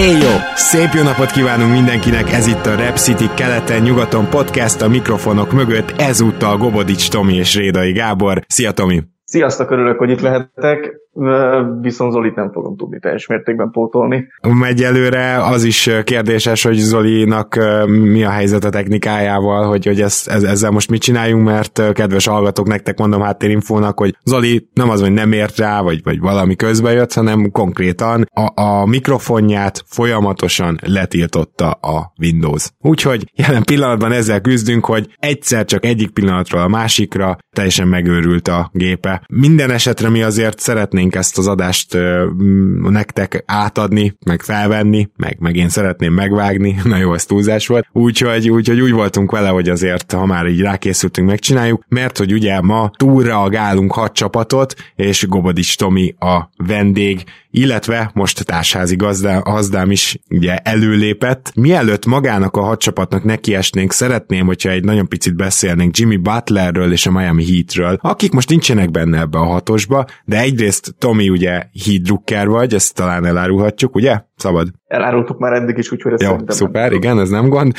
Éjjó! Szép jó napot kívánunk mindenkinek, ez itt a Rep City keleten-nyugaton podcast a mikrofonok mögött, ezúttal Gobodics Tomi és Rédai Gábor. Szia Tomi! Sziasztok, örülök, hogy itt lehetek viszont Zolit nem fogom tudni teljes mértékben pótolni. Megy előre, az is kérdéses, hogy Zolinak mi a helyzet a technikájával, hogy, hogy ezt, ezzel most mit csináljunk, mert kedves hallgatók, nektek mondom háttérinfónak, hogy Zoli nem az, hogy nem ért rá, vagy, vagy valami közbe jött, hanem konkrétan a, a mikrofonját folyamatosan letiltotta a Windows. Úgyhogy jelen pillanatban ezzel küzdünk, hogy egyszer csak egyik pillanatról a másikra teljesen megőrült a gépe. Minden esetre mi azért szeretnénk szeretnénk ezt az adást nektek átadni, meg felvenni, meg, meg én szeretném megvágni, na jó, ez túlzás volt, úgyhogy, úgyhogy úgy voltunk vele, hogy azért, ha már így rákészültünk, megcsináljuk, mert hogy ugye ma túlreagálunk hat csapatot, és Gobodics Tomi a vendég, illetve most társházi gazdá, gazdám is ugye előlépett. Mielőtt magának a hat csapatnak nekiesnénk, szeretném, hogyha egy nagyon picit beszélnénk Jimmy Butlerről és a Miami Heatről, akik most nincsenek benne ebbe a hatosba, de egyrészt Tomi ugye hídrukker vagy, ezt talán elárulhatjuk, ugye? Szabad. Elárultuk már eddig is, úgyhogy ezt Jó, szuper, igen, ez nem gond.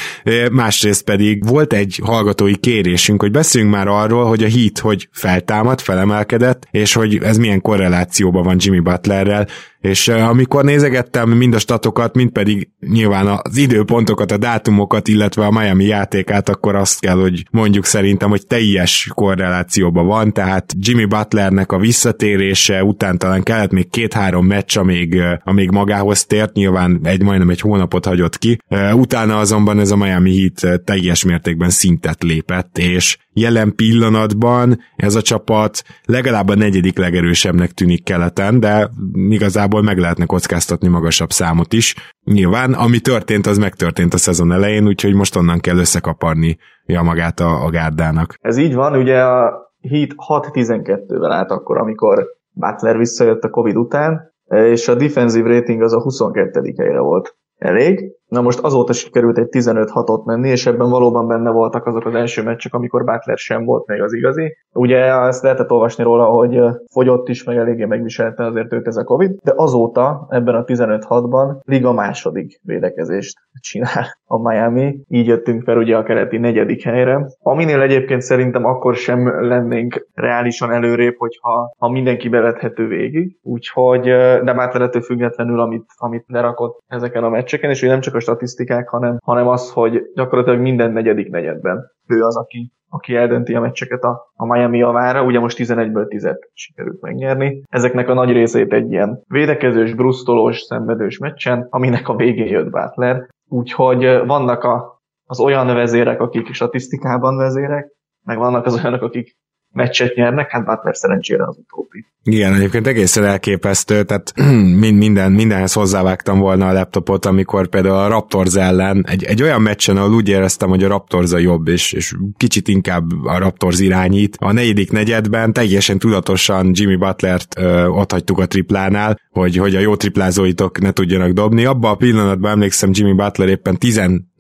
Másrészt pedig volt egy hallgatói kérésünk, hogy beszéljünk már arról, hogy a hit hogy feltámad, felemelkedett, és hogy ez milyen korrelációban van Jimmy Butlerrel, és amikor nézegettem mind a statokat, mind pedig nyilván az időpontokat, a dátumokat, illetve a Miami játékát, akkor azt kell, hogy mondjuk szerintem, hogy teljes korrelációban van, tehát Jimmy Butlernek a visszatérése után talán kellett még két-három meccs, amíg, amíg magához tért, nyilván egy majdnem egy hónapot hagyott ki. Utána azonban ez a Miami Heat teljes mértékben szintet lépett, és jelen pillanatban ez a csapat legalább a negyedik legerősebbnek tűnik keleten, de igazából meg lehetne kockáztatni magasabb számot is. Nyilván, ami történt, az megtörtént a szezon elején, úgyhogy most onnan kell összekaparni magát a, a gárdának. Ez így van, ugye a Heat 6-12-vel állt akkor, amikor Butler visszajött a Covid után, és a defensive rating az a 22. helyre volt elég. Na most azóta sikerült egy 15-6-ot menni, és ebben valóban benne voltak azok az első meccsek, amikor Butler sem volt még az igazi. Ugye ezt lehetett olvasni róla, hogy fogyott is, meg eléggé megviselte azért őt ez a Covid, de azóta ebben a 15-6-ban liga második védekezést csinál a Miami. Így jöttünk fel ugye a kereti negyedik helyre, aminél egyébként szerintem akkor sem lennénk reálisan előrébb, hogyha ha mindenki bevethető végig. Úgyhogy, de már függetlenül, amit, amit lerakott ezeken a meccseken, és hogy nem csak a statisztikák, hanem, hanem az, hogy gyakorlatilag minden negyedik negyedben ő az, aki, aki eldönti a meccseket a, a Miami javára, ugye most 11-ből 10 sikerült megnyerni. Ezeknek a nagy részét egy ilyen védekezős, brusztolós, szenvedős meccsen, aminek a végén jött Butler. Úgyhogy vannak a, az olyan vezérek, akik statisztikában vezérek, meg vannak az olyanok, akik meccset nyernek, hát Butler szerencsére az utóbbi. Igen, egyébként egészen elképesztő, tehát minden, mindenhez hozzávágtam volna a laptopot, amikor például a Raptors ellen egy, egy olyan meccsen, ahol úgy éreztem, hogy a Raptors a jobb, és, és kicsit inkább a Raptors irányít. A negyedik negyedben teljesen tudatosan Jimmy Butlert ö, ott hagytuk a triplánál, hogy, hogy a jó triplázóitok ne tudjanak dobni. Abban a pillanatban emlékszem, Jimmy Butler éppen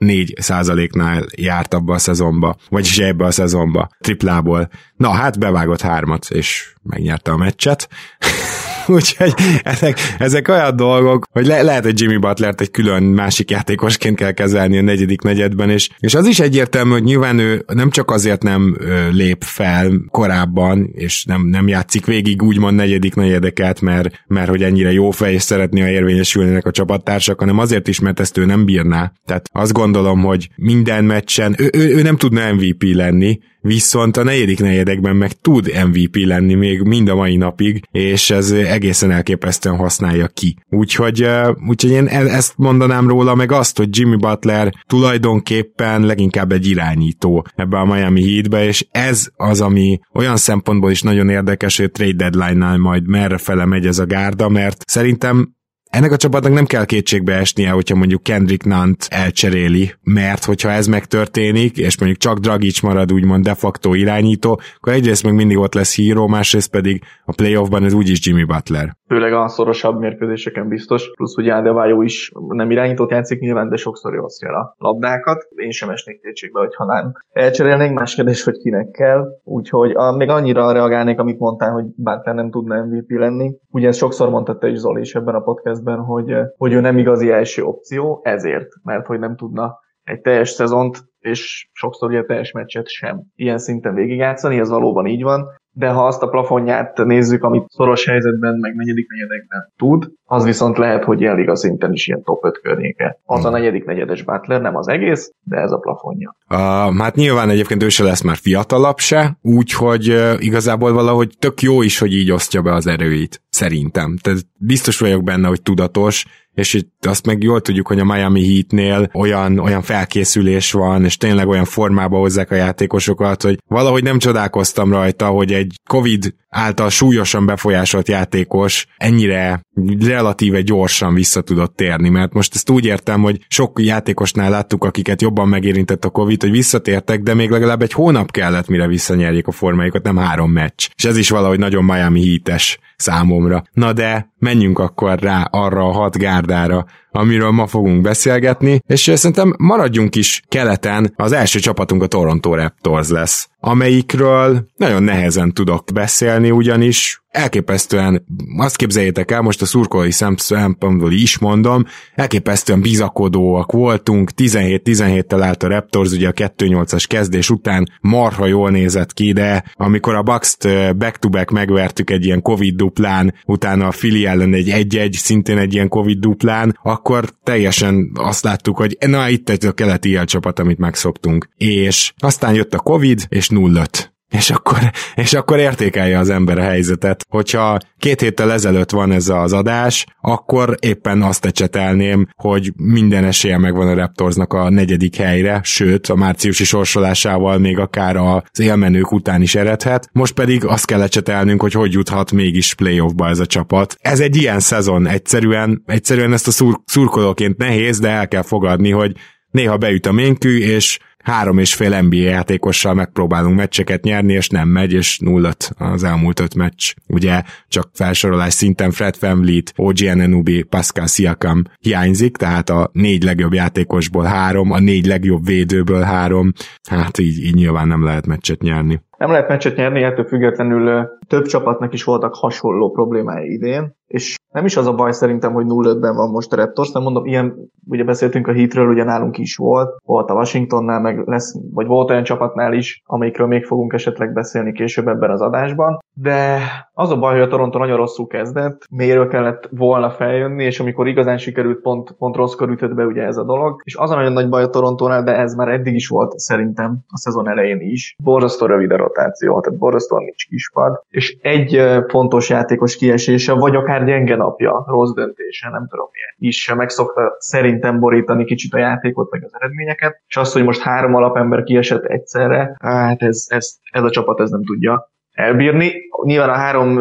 14 százaléknál járt abba a szezonba, vagyis ebbe a szezonba, triplából. Na hát bevágott hármat, és megnyerte a meccset. Úgyhogy ezek, ezek olyan dolgok, hogy le, lehet, hogy Jimmy Butlert egy külön másik játékosként kell kezelni a negyedik negyedben, és, és az is egyértelmű, hogy nyilván ő nem csak azért nem lép fel korábban, és nem, nem játszik végig úgymond negyedik negyedeket, mert, mert hogy ennyire jó fej, és szeretné, ha érvényesülnének a csapattársak, hanem azért is, mert ezt ő nem bírná. Tehát azt gondolom, hogy minden meccsen, ő, ő, ő nem tudna MVP lenni, viszont a negyedik negyedekben meg tud MVP lenni még mind a mai napig, és ez egészen elképesztően használja ki. Úgyhogy, úgyhogy én e- ezt mondanám róla, meg azt, hogy Jimmy Butler tulajdonképpen leginkább egy irányító ebbe a Miami Heatbe, és ez az, ami olyan szempontból is nagyon érdekes, hogy a trade deadline-nál majd merre fele megy ez a gárda, mert szerintem ennek a csapatnak nem kell kétségbe esnie, hogyha mondjuk Kendrick Nant elcseréli, mert hogyha ez megtörténik, és mondjuk csak Dragic marad úgymond de facto irányító, akkor egyrészt meg mindig ott lesz híró, másrészt pedig a playoffban ez úgyis Jimmy Butler. Főleg a szorosabb mérkőzéseken biztos, plusz hogy Adebayo is nem irányítót játszik nyilván, de sokszor osztja a labdákat. Én sem esnék kétségbe, hogy ha nem elcserélnénk, más kérdés, hogy kinek kell. Úgyhogy a, még annyira reagálnék, amit mondtál, hogy Butler nem tudna MVP lenni. Ugye ezt sokszor mondta te is Zoli is ebben a podcastben, hogy, hogy ő nem igazi első opció, ezért, mert hogy nem tudna egy teljes szezont, és sokszor ugye teljes meccset sem ilyen szinten végigjátszani, ez valóban így van, de ha azt a plafonját nézzük, amit szoros helyzetben, meg negyedik negyedekben tud, az viszont lehet, hogy ilyen liga szinten is ilyen top 5 környéke. Az a hmm. negyedik negyedes Butler, nem az egész, de ez a plafonja. Uh, hát nyilván egyébként ő se lesz már fiatalabb se, úgyhogy uh, igazából valahogy tök jó is, hogy így osztja be az erőit, szerintem. Tehát biztos vagyok benne, hogy tudatos, és itt azt meg jól tudjuk, hogy a Miami Heatnél olyan, olyan felkészülés van, és tényleg olyan formába hozzák a játékosokat, hogy valahogy nem csodálkoztam rajta, hogy egy Covid által súlyosan befolyásolt játékos ennyire relatíve gyorsan vissza tudott térni, mert most ezt úgy értem, hogy sok játékosnál láttuk, akiket jobban megérintett a Covid, hogy visszatértek, de még legalább egy hónap kellett, mire visszanyerjék a formájukat, nem három meccs. És ez is valahogy nagyon Miami Heat-es számomra. Na de menjünk akkor rá arra a hat gárdára, amiről ma fogunk beszélgetni, és szerintem maradjunk is keleten, az első csapatunk a Toronto Raptors lesz, amelyikről nagyon nehezen tudok beszélni, ugyanis elképesztően, azt képzeljétek el, most a szurkolói szempontból is mondom, elképesztően bizakodóak voltunk, 17-17-tel állt a Raptors, ugye a 2-8-as kezdés után marha jól nézett ki, de amikor a Bucks-t back-to-back megvertük egy ilyen Covid duplán, utána a Philly ellen egy 1-1, szintén egy ilyen Covid duplán, akkor teljesen azt láttuk, hogy na itt egy a keleti csapat, amit megszoktunk. És aztán jött a Covid, és 0 és akkor, és akkor értékelje az ember a helyzetet. Hogyha két héttel ezelőtt van ez az adás, akkor éppen azt ecsetelném, hogy minden esélye megvan a Raptorsnak a negyedik helyre, sőt, a márciusi sorsolásával még akár az élmenők után is eredhet. Most pedig azt kell ecsetelnünk, hogy hogy juthat mégis playoffba ez a csapat. Ez egy ilyen szezon, egyszerűen, egyszerűen ezt a szur- szurkolóként nehéz, de el kell fogadni, hogy néha beüt a ménkű, és három és fél NBA játékossal megpróbálunk meccseket nyerni, és nem megy, és nullat az elmúlt öt meccs. Ugye csak felsorolás szinten Fred VanVleet, OG Anunoby, Pascal Siakam hiányzik, tehát a négy legjobb játékosból három, a négy legjobb védőből három, hát így, így nyilván nem lehet meccset nyerni. Nem lehet meccset nyerni, ettől függetlenül több csapatnak is voltak hasonló problémái idén, és nem is az a baj szerintem, hogy 0-5-ben van most a Raptors, nem mondom, ilyen, ugye beszéltünk a Heatről, ugye nálunk is volt, volt a Washingtonnál, meg lesz, vagy volt olyan csapatnál is, amikről még fogunk esetleg beszélni később ebben az adásban, de az a baj, hogy a Toronto nagyon rosszul kezdett, mélyről kellett volna feljönni, és amikor igazán sikerült, pont, pont rosszkor ütött be ugye ez a dolog, és az a nagyon nagy baj a Torontónál, de ez már eddig is volt szerintem a szezon elején is. Borzasztó rövid a rotáció, tehát borzasztó nincs kispad, és egy fontos játékos kiesése, vagy akár gyenge napja, rossz döntése, nem tudom milyen, is. Megszokta szerintem borítani kicsit a játékot, meg az eredményeket, és az, hogy most három alapember kiesett egyszerre, hát ez, ez, ez a csapat ez nem tudja elbírni. Nyilván a három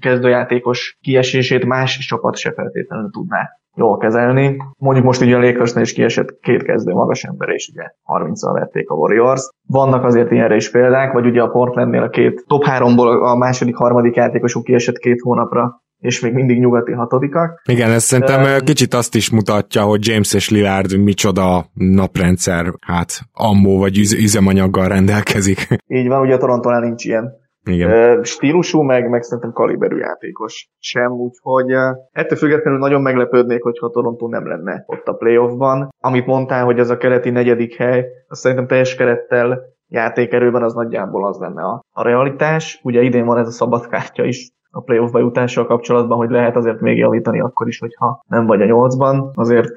kezdőjátékos kiesését más csapat se feltétlenül tudná jól kezelni. Mondjuk most ugye a Lakersnél is kiesett két kezdő magas ember, és ugye 30-al vették a Warriors. Vannak azért ilyenre is példák, vagy ugye a Portlandnél a két top háromból a második, harmadik játékosuk kiesett két hónapra és még mindig nyugati hatodikak. Igen, ez szerintem um, kicsit azt is mutatja, hogy James és Lillard micsoda naprendszer, hát ammó vagy üzemanyaggal rendelkezik. Így van, ugye a Torontónál nincs ilyen igen. Stílusú, meg, meg szerintem kaliberű játékos sem, úgyhogy ettől függetlenül nagyon meglepődnék, hogyha Toronto nem lenne ott a playoffban. Amit mondtál, hogy ez a keleti negyedik hely, azt szerintem teljes kerettel játékerőben az nagyjából az lenne a, a realitás. Ugye idén van ez a szabad kártya is a playoff jutással kapcsolatban, hogy lehet azért még javítani akkor is, hogyha nem vagy a nyolcban. Azért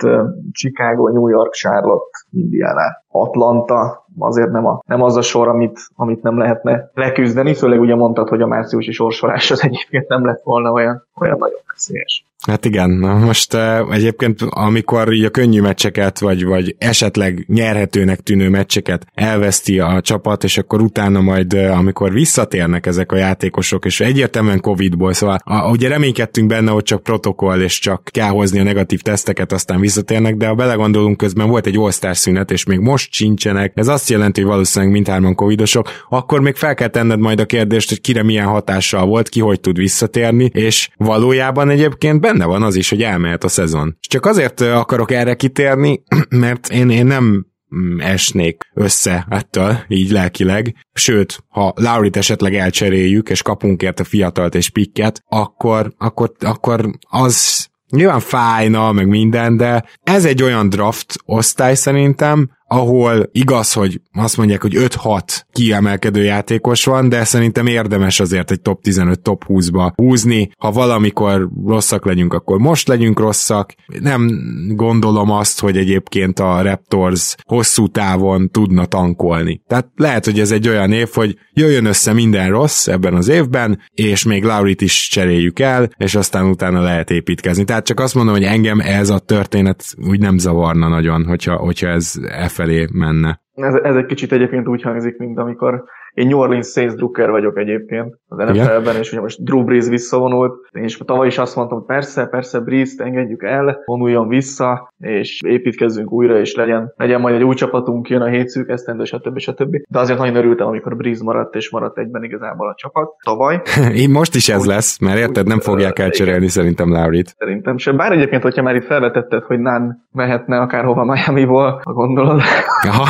Chicago, New York, Charlotte, Indiana, Atlanta, azért nem, a, nem az a sor, amit, amit nem lehetne leküzdeni, főleg ugye mondtad, hogy a márciusi sorsolás az egyébként nem lett volna olyan, olyan nagyon veszélyes. Hát igen, most uh, egyébként amikor a könnyű meccseket, vagy, vagy esetleg nyerhetőnek tűnő meccseket elveszti a csapat, és akkor utána majd, uh, amikor visszatérnek ezek a játékosok, és egyértelműen Covid-ból, szóval a, ugye reménykedtünk benne, hogy csak protokoll, és csak kell hozni a negatív teszteket, aztán visszatérnek, de ha belegondolunk, közben volt egy all szünet, és még most sincsenek, ez azt jelenti, hogy valószínűleg mindhárman covidosok, akkor még fel kell tenned majd a kérdést, hogy kire milyen hatással volt, ki hogy tud visszatérni, és valójában egyébként benne van az is, hogy elmehet a szezon. Csak azért akarok erre kitérni, mert én, én nem mm, esnék össze ettől, így lelkileg. Sőt, ha Laurit esetleg elcseréljük, és kapunk érte fiatalt és pikket, akkor, akkor, akkor az nyilván fájna, meg minden, de ez egy olyan draft osztály szerintem, ahol igaz, hogy azt mondják, hogy 5-6 kiemelkedő játékos van, de szerintem érdemes azért egy top 15, top 20-ba húzni. Ha valamikor rosszak legyünk, akkor most legyünk rosszak. Nem gondolom azt, hogy egyébként a Raptors hosszú távon tudna tankolni. Tehát lehet, hogy ez egy olyan év, hogy jöjjön össze minden rossz ebben az évben, és még Laurit is cseréljük el, és aztán utána lehet építkezni. Tehát csak azt mondom, hogy engem ez a történet úgy nem zavarna nagyon, hogyha, hogyha ez e felé menne. Ez, ez egy kicsit egyébként úgy hangzik, mint amikor én New Orleans Saints Drucker vagyok egyébként az NFL-ben, és ugye most Drew Brees visszavonult, és tavaly is azt mondtam, persze, persze Brees-t engedjük el, vonuljon vissza, és építkezzünk újra, és legyen, legyen majd egy új csapatunk, jön a hét szűk esztendő, stb. stb. De azért nagyon örültem, amikor Brees maradt, és maradt egyben igazából a csapat tavaly. Én most is ez úgy, lesz, mert érted, nem fogják elcserélni szerintem Laurit. Szerintem sem. Bár egyébként, hogyha már itt felvetetted, hogy Nán mehetne akárhova Miami-ból, a gondolod. Aha.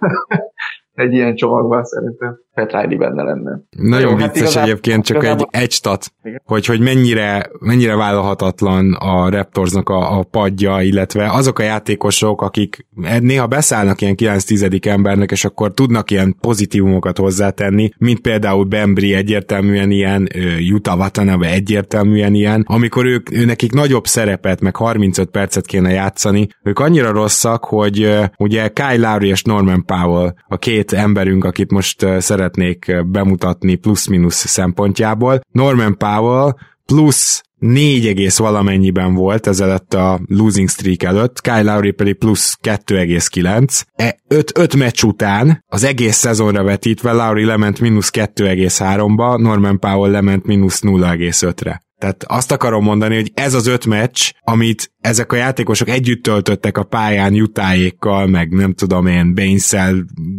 egy ilyen csomagban szerintem Pat Riley benne lenne. Nagyon Jó, hát vicces hát egyébként, csak igazából... egy, egy stat, hogy, hogy mennyire, mennyire vállalhatatlan a Raptorsnak a, a padja, illetve azok a játékosok, akik néha beszállnak ilyen 9-10 embernek, és akkor tudnak ilyen pozitívumokat hozzátenni, mint például Bembry egyértelműen ilyen, Utah Watanabe egyértelműen ilyen, amikor ők, ő nekik nagyobb szerepet, meg 35 percet kéne játszani, ők annyira rosszak, hogy ugye Kyle Lowry és Norman Powell, a két emberünk, akit most szeret szeretnék bemutatni plusz-minusz szempontjából. Norman Powell plusz 4 egész valamennyiben volt ezelőtt a losing streak előtt, Kyle Lowry pedig plusz 2,9. 5, 5 meccs után az egész szezonra vetítve Lowry lement mínusz 2,3-ba, Norman Powell lement mínusz 0,5-re. Tehát azt akarom mondani, hogy ez az öt meccs, amit ezek a játékosok együtt töltöttek a pályán jutáékkal, meg nem tudom én, baines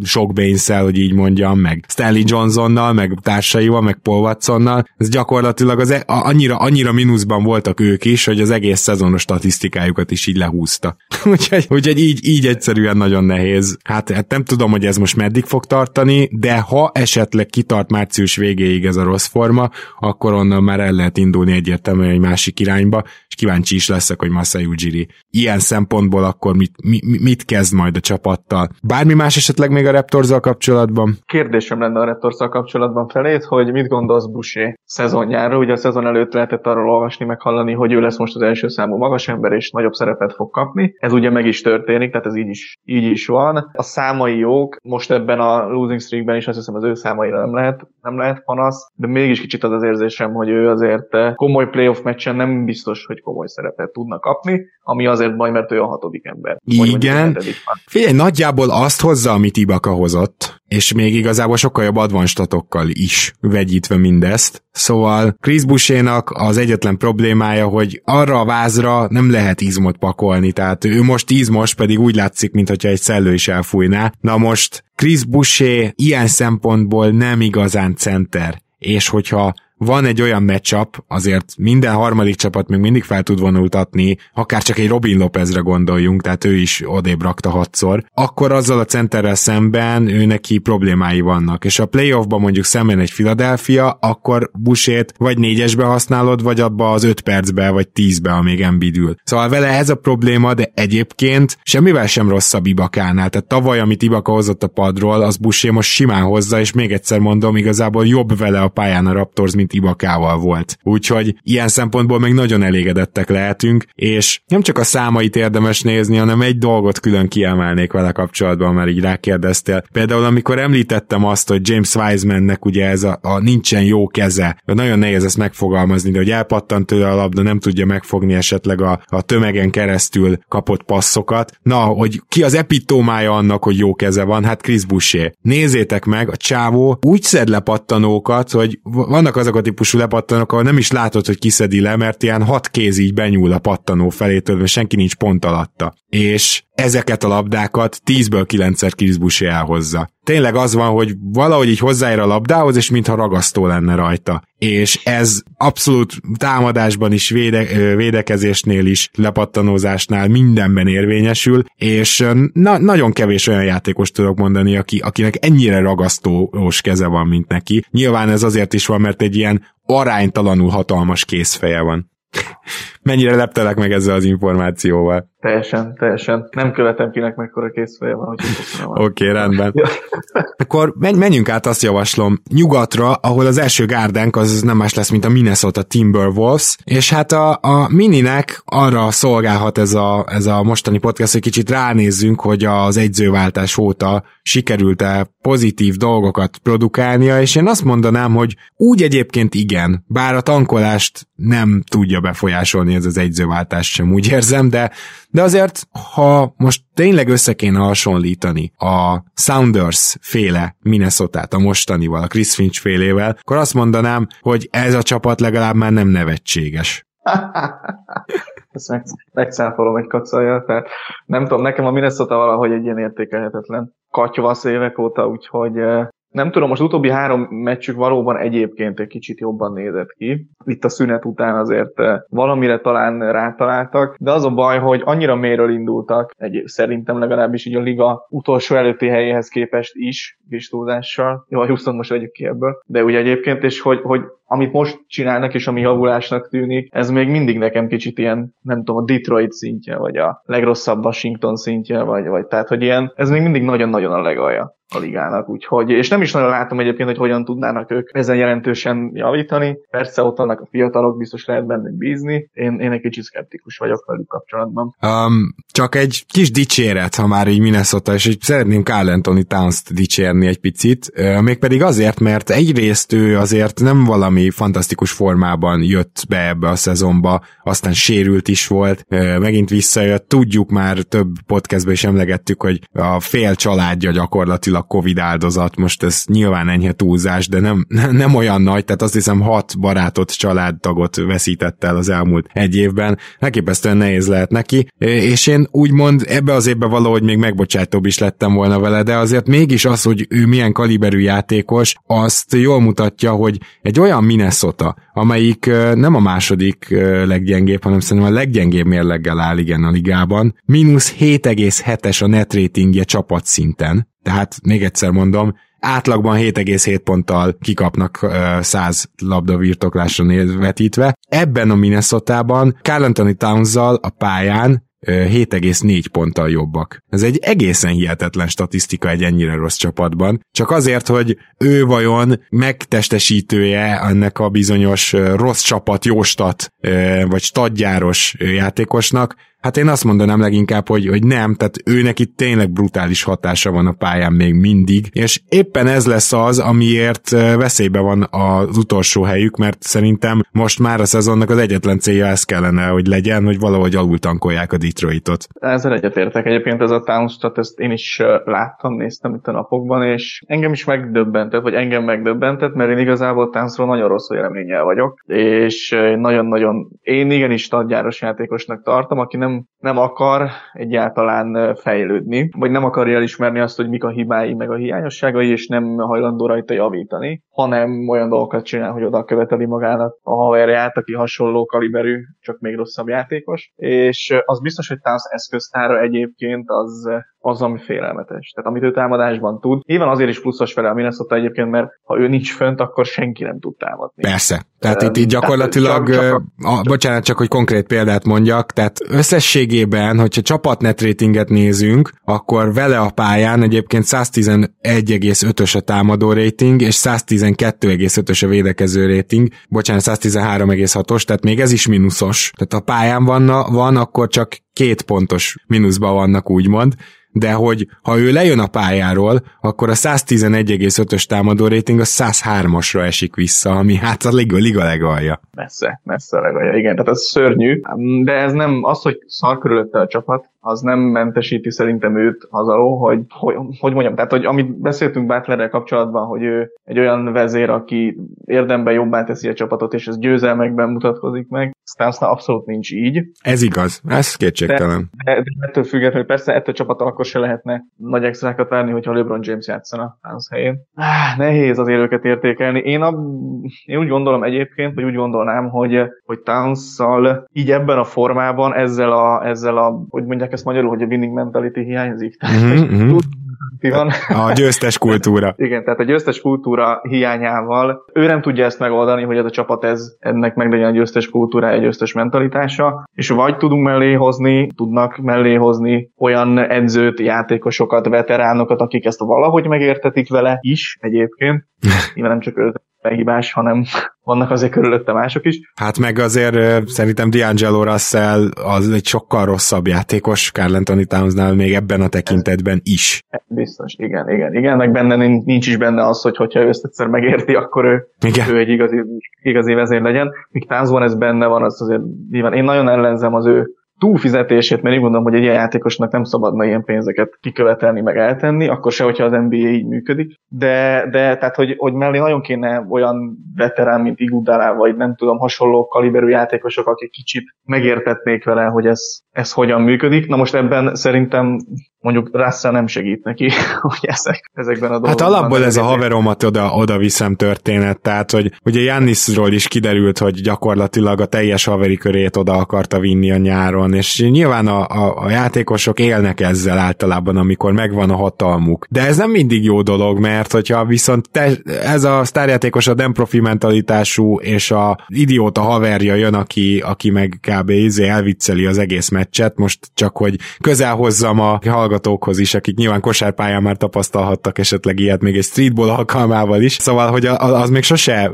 sok baines hogy így mondjam, meg Stanley Johnsonnal, meg társaival, meg Paul Watsonnal, ez gyakorlatilag az e- annyira, annyira mínuszban voltak ők is, hogy az egész szezonos statisztikájukat is így lehúzta. úgyhogy, úgyhogy így, így egyszerűen nagyon nehéz. Hát, hát nem tudom, hogy ez most meddig fog tartani, de ha esetleg kitart március végéig ez a rossz forma, akkor onnan már el lehet indulni egyértelműen egy másik irányba, és kíváncsi is leszek, hogy Masai Ujiri ilyen szempontból akkor mit, mi, mit kezd majd a csapattal. Bármi más esetleg még a raptors kapcsolatban? Kérdésem lenne a raptors kapcsolatban felét, hogy mit gondolsz Busé szezonjára? Ugye a szezon előtt lehetett arról olvasni, meg hallani, hogy ő lesz most az első számú magas ember, és nagyobb szerepet fog kapni. Ez ugye meg is történik, tehát ez így is, így is van. A számai jók, most ebben a losing streakben is azt hiszem az ő számaira nem lehet, nem lehet panasz, de mégis kicsit az az érzésem, hogy ő azért komoly playoff meccsen nem biztos, hogy komoly szerepet tudna kapni, ami azért baj, mert ő a hatodik ember. Igen. Figyelj, nagyjából azt hozza, amit Ibaka hozott, és még igazából sokkal jobb advanstatokkal is vegyítve mindezt. Szóval Chris Busénak az egyetlen problémája, hogy arra a vázra nem lehet izmot pakolni, tehát ő most izmos, pedig úgy látszik, mintha egy szellő is elfújná. Na most Chris Boucher ilyen szempontból nem igazán center, és hogyha van egy olyan matchup, azért minden harmadik csapat még mindig fel tud vonultatni, akár csak egy Robin Lopezre gondoljunk, tehát ő is odébb rakta hatszor, akkor azzal a centerrel szemben ő neki problémái vannak, és a playoffban mondjuk szemben egy Philadelphia, akkor busét vagy négyesbe használod, vagy abba az öt percbe, vagy tízbe, amíg Embiid ül. Szóval vele ez a probléma, de egyébként semmivel sem rosszabb Ibakánál, tehát tavaly, amit Ibaka hozott a padról, az Busé most simán hozza, és még egyszer mondom, igazából jobb vele a pályán a Raptors, mint mint Ibakával volt. Úgyhogy ilyen szempontból még nagyon elégedettek lehetünk, és nem csak a számait érdemes nézni, hanem egy dolgot külön kiemelnék vele kapcsolatban, mert így rákérdeztél. Például amikor említettem azt, hogy James Wisemannek ugye ez a, a nincsen jó keze, nagyon nehéz ezt megfogalmazni, de hogy elpattant tőle a labda, nem tudja megfogni esetleg a, a tömegen keresztül kapott passzokat. Na, hogy ki az epitómája annak, hogy jó keze van, hát Chris Boucher. Nézzétek meg, a csávó úgy szed lepattanókat, hogy vannak azok a típusú lepattanók, ahol nem is látod, hogy kiszedi le, mert ilyen hat kéz így benyúl a pattanó felétől, mert senki nincs pont alatta. És ezeket a labdákat 10-ből 9-szer Chris Boucher elhozza. Tényleg az van, hogy valahogy így hozzáér a labdához, és mintha ragasztó lenne rajta. És ez abszolút támadásban is, véde, védekezésnél is, lepattanózásnál mindenben érvényesül, és na, nagyon kevés olyan játékos tudok mondani, aki, akinek ennyire ragasztós keze van, mint neki. Nyilván ez azért is van, mert egy ilyen aránytalanul hatalmas készfeje van. Mennyire leptelek meg ezzel az információval? Teljesen, teljesen. Nem követem kinek mekkora készfeje van, Oké, okay, rendben. Akkor menjünk át, azt javaslom, nyugatra, ahol az első gárdánk az nem más lesz, mint a Minnesota Timberwolves, és hát a, a Mininek arra szolgálhat ez a, ez a mostani podcast, hogy kicsit ránézzünk, hogy az egyzőváltás óta sikerült-e pozitív dolgokat produkálnia, és én azt mondanám, hogy úgy egyébként igen, bár a tankolást nem tudja befolyásolni ez az egyzőváltás sem, úgy érzem, de de azért, ha most tényleg össze kéne hasonlítani a Sounders féle minnesota a mostanival, a Chris Finch félével, akkor azt mondanám, hogy ez a csapat legalább már nem nevetséges. Ezt meg, megszáfolom egy kacajjal, tehát nem tudom, nekem a Minnesota valahogy egy ilyen értékelhetetlen katyvasz évek óta, úgyhogy eh, nem tudom, most utóbbi három meccsük valóban egyébként egy kicsit jobban nézett ki. Itt a szünet után azért eh, valamire talán rátaláltak, de az a baj, hogy annyira méről indultak, egy, szerintem legalábbis így a liga utolsó előtti helyéhez képest is, kis túlzással. Jó, Houston most vegyük ki ebből. De ugye egyébként, és hogy, hogy amit most csinálnak, és ami javulásnak tűnik, ez még mindig nekem kicsit ilyen, nem tudom, a Detroit szintje, vagy a legrosszabb Washington szintje, vagy, vagy tehát, hogy ilyen, ez még mindig nagyon-nagyon a legalja a ligának, úgyhogy, és nem is nagyon látom egyébként, hogy hogyan tudnának ők ezen jelentősen javítani. Persze ott vannak a fiatalok, biztos lehet bennük bízni. Én, én egy kicsit szkeptikus vagyok velük kapcsolatban. Um, csak egy kis dicséret, ha már így Minnesota, és így szeretném Carl Anthony Towns-t dicsérni egy picit, mégpedig azért, mert egyrészt ő azért nem valami fantasztikus formában jött be ebbe a szezonba, aztán sérült is volt, megint visszajött, tudjuk már több podcastben is emlegettük, hogy a fél családja gyakorlatilag Covid áldozat, most ez nyilván enyhe túlzás, de nem, nem olyan nagy, tehát azt hiszem hat barátot, családtagot veszített el az elmúlt egy évben, elképesztően nehéz lehet neki, és én úgymond ebbe az évben valahogy még megbocsátóbb is lettem volna vele, de azért mégis az, hogy ő milyen kaliberű játékos, azt jól mutatja, hogy egy olyan Minnesota, amelyik nem a második leggyengébb, hanem szerintem a leggyengébb mérleggel áll igen a ligában, mínusz 7,7-es a net ratingje csapatszinten, tehát még egyszer mondom, átlagban 7,7 ponttal kikapnak 100 labda birtoklásra vetítve. Ebben a Minnesota-ban Carl Anthony towns a pályán 7,4 ponttal jobbak. Ez egy egészen hihetetlen statisztika egy ennyire rossz csapatban. Csak azért, hogy ő vajon megtestesítője ennek a bizonyos rossz csapat jóstat, vagy stadgyáros játékosnak, Hát én azt mondanám leginkább, hogy, hogy nem, tehát őnek itt tényleg brutális hatása van a pályán még mindig, és éppen ez lesz az, amiért veszélybe van az utolsó helyük, mert szerintem most már a szezonnak az egyetlen célja ez kellene, hogy legyen, hogy valahogy alultankolják a Detroitot. Ezzel egyetértek egyébként ez a Townstat, ezt én is láttam, néztem itt a napokban, és engem is megdöbbentett, vagy engem megdöbbentett, mert én igazából Townsról nagyon rossz véleménnyel vagyok, és nagyon-nagyon, én igenis tadgyáros játékosnak tartom, aki nem nem, nem akar egyáltalán fejlődni, vagy nem akarja elismerni azt, hogy mik a hibái, meg a hiányosságai, és nem hajlandó rajta javítani, hanem olyan dolgokat csinál, hogy oda követeli magának a haverját, aki hasonló kaliberű, csak még rosszabb játékos. És az biztos, hogy Towns eszköztára egyébként az az, ami félelmetes. Tehát amit ő támadásban tud. Nyilván azért is pluszos vele a Minnesota egyébként, mert ha ő nincs fönt, akkor senki nem tud támadni. Persze. Tehát um, itt, itt gyakorlatilag, csak, csak a... Bocsánat, csak hogy konkrét példát mondjak, tehát összességében, hogyha csapatnet ratinget nézünk, akkor vele a pályán egyébként 111,5-ös a támadó rating, és 112,5-ös a védekező rating, bocsánat, 113,6-os, tehát még ez is mínuszos. Tehát a pályán van, van akkor csak két pontos mínuszban vannak, úgymond, de hogy ha ő lejön a pályáról, akkor a 111,5-ös támadó rating a 103-asra esik vissza, ami hát a liga, liga legalja. Messze, messze legalja, igen, tehát ez szörnyű, de ez nem az, hogy szar körülötte a csapat, az nem mentesíti szerintem őt az alól, hogy, hogy, hogy mondjam, tehát hogy amit beszéltünk Butlerrel kapcsolatban, hogy ő egy olyan vezér, aki érdemben jobbá teszi a csapatot, és ez győzelmekben mutatkozik meg, Stansnál abszolút nincs így. Ez igaz, ez kétségtelen. De, de, de ettől függetlenül persze ettől a csapat akkor se lehetne nagy extrákat várni, hogyha LeBron James játszana Stans helyén. Ah, nehéz az őket értékelni. Én, a, én úgy gondolom egyébként, vagy úgy gondolnám, hogy, hogy Towns-szal így ebben a formában, ezzel a, ezzel a hogy mondják mondják ezt magyarul, hogy a winning mentality hiányzik. Mm-hmm. van. A győztes kultúra. Igen, tehát a győztes kultúra hiányával ő nem tudja ezt megoldani, hogy ez a csapat ez, ennek meg legyen a győztes kultúra, egy győztes mentalitása, és vagy tudunk mellé hozni, tudnak mellé hozni olyan edzőt, játékosokat, veteránokat, akik ezt valahogy megértetik vele is egyébként. Nyilván nem csak ő hibás, hanem vannak azért körülötte mások is. Hát meg azért szerintem D'Angelo Russell az egy sokkal rosszabb játékos Carl Anthony Townsnál még ebben a tekintetben is. Biztos, igen, igen, igen, meg benne nincs is benne az, hogy hogyha ő ezt egyszer megérti, akkor ő, igen. ő egy igazi, igazi vezér legyen. Míg Townsban ez benne van, az azért nyilván én nagyon ellenzem az ő túlfizetését, mert én gondolom, hogy egy ilyen játékosnak nem szabadna ilyen pénzeket kikövetelni, meg eltenni, akkor se, hogyha az NBA így működik. De, de tehát, hogy, hogy mellé nagyon kéne olyan veterán, mint Igudalá, vagy nem tudom, hasonló kaliberű játékosok, akik kicsit megértetnék vele, hogy ez, ez hogyan működik. Na most ebben szerintem mondjuk Russell nem segít neki, hogy ezek, ezekben a dolgokban. Hát alapból ez a haveromat oda, oda viszem történet, tehát hogy ugye Jannisról is kiderült, hogy gyakorlatilag a teljes haveri körét oda akarta vinni a nyáron, és nyilván a, a, a játékosok élnek ezzel általában, amikor megvan a hatalmuk. De ez nem mindig jó dolog, mert hogyha viszont te, ez a sztárjátékos a nem profi mentalitású, és a idióta haverja jön, aki, aki meg kb. Izé elvicceli az egész meccset, most csak hogy közel hozzam a hallgatókhoz is, akik nyilván kosárpályán már tapasztalhattak esetleg ilyet még egy streetball alkalmával is, szóval, hogy az még sose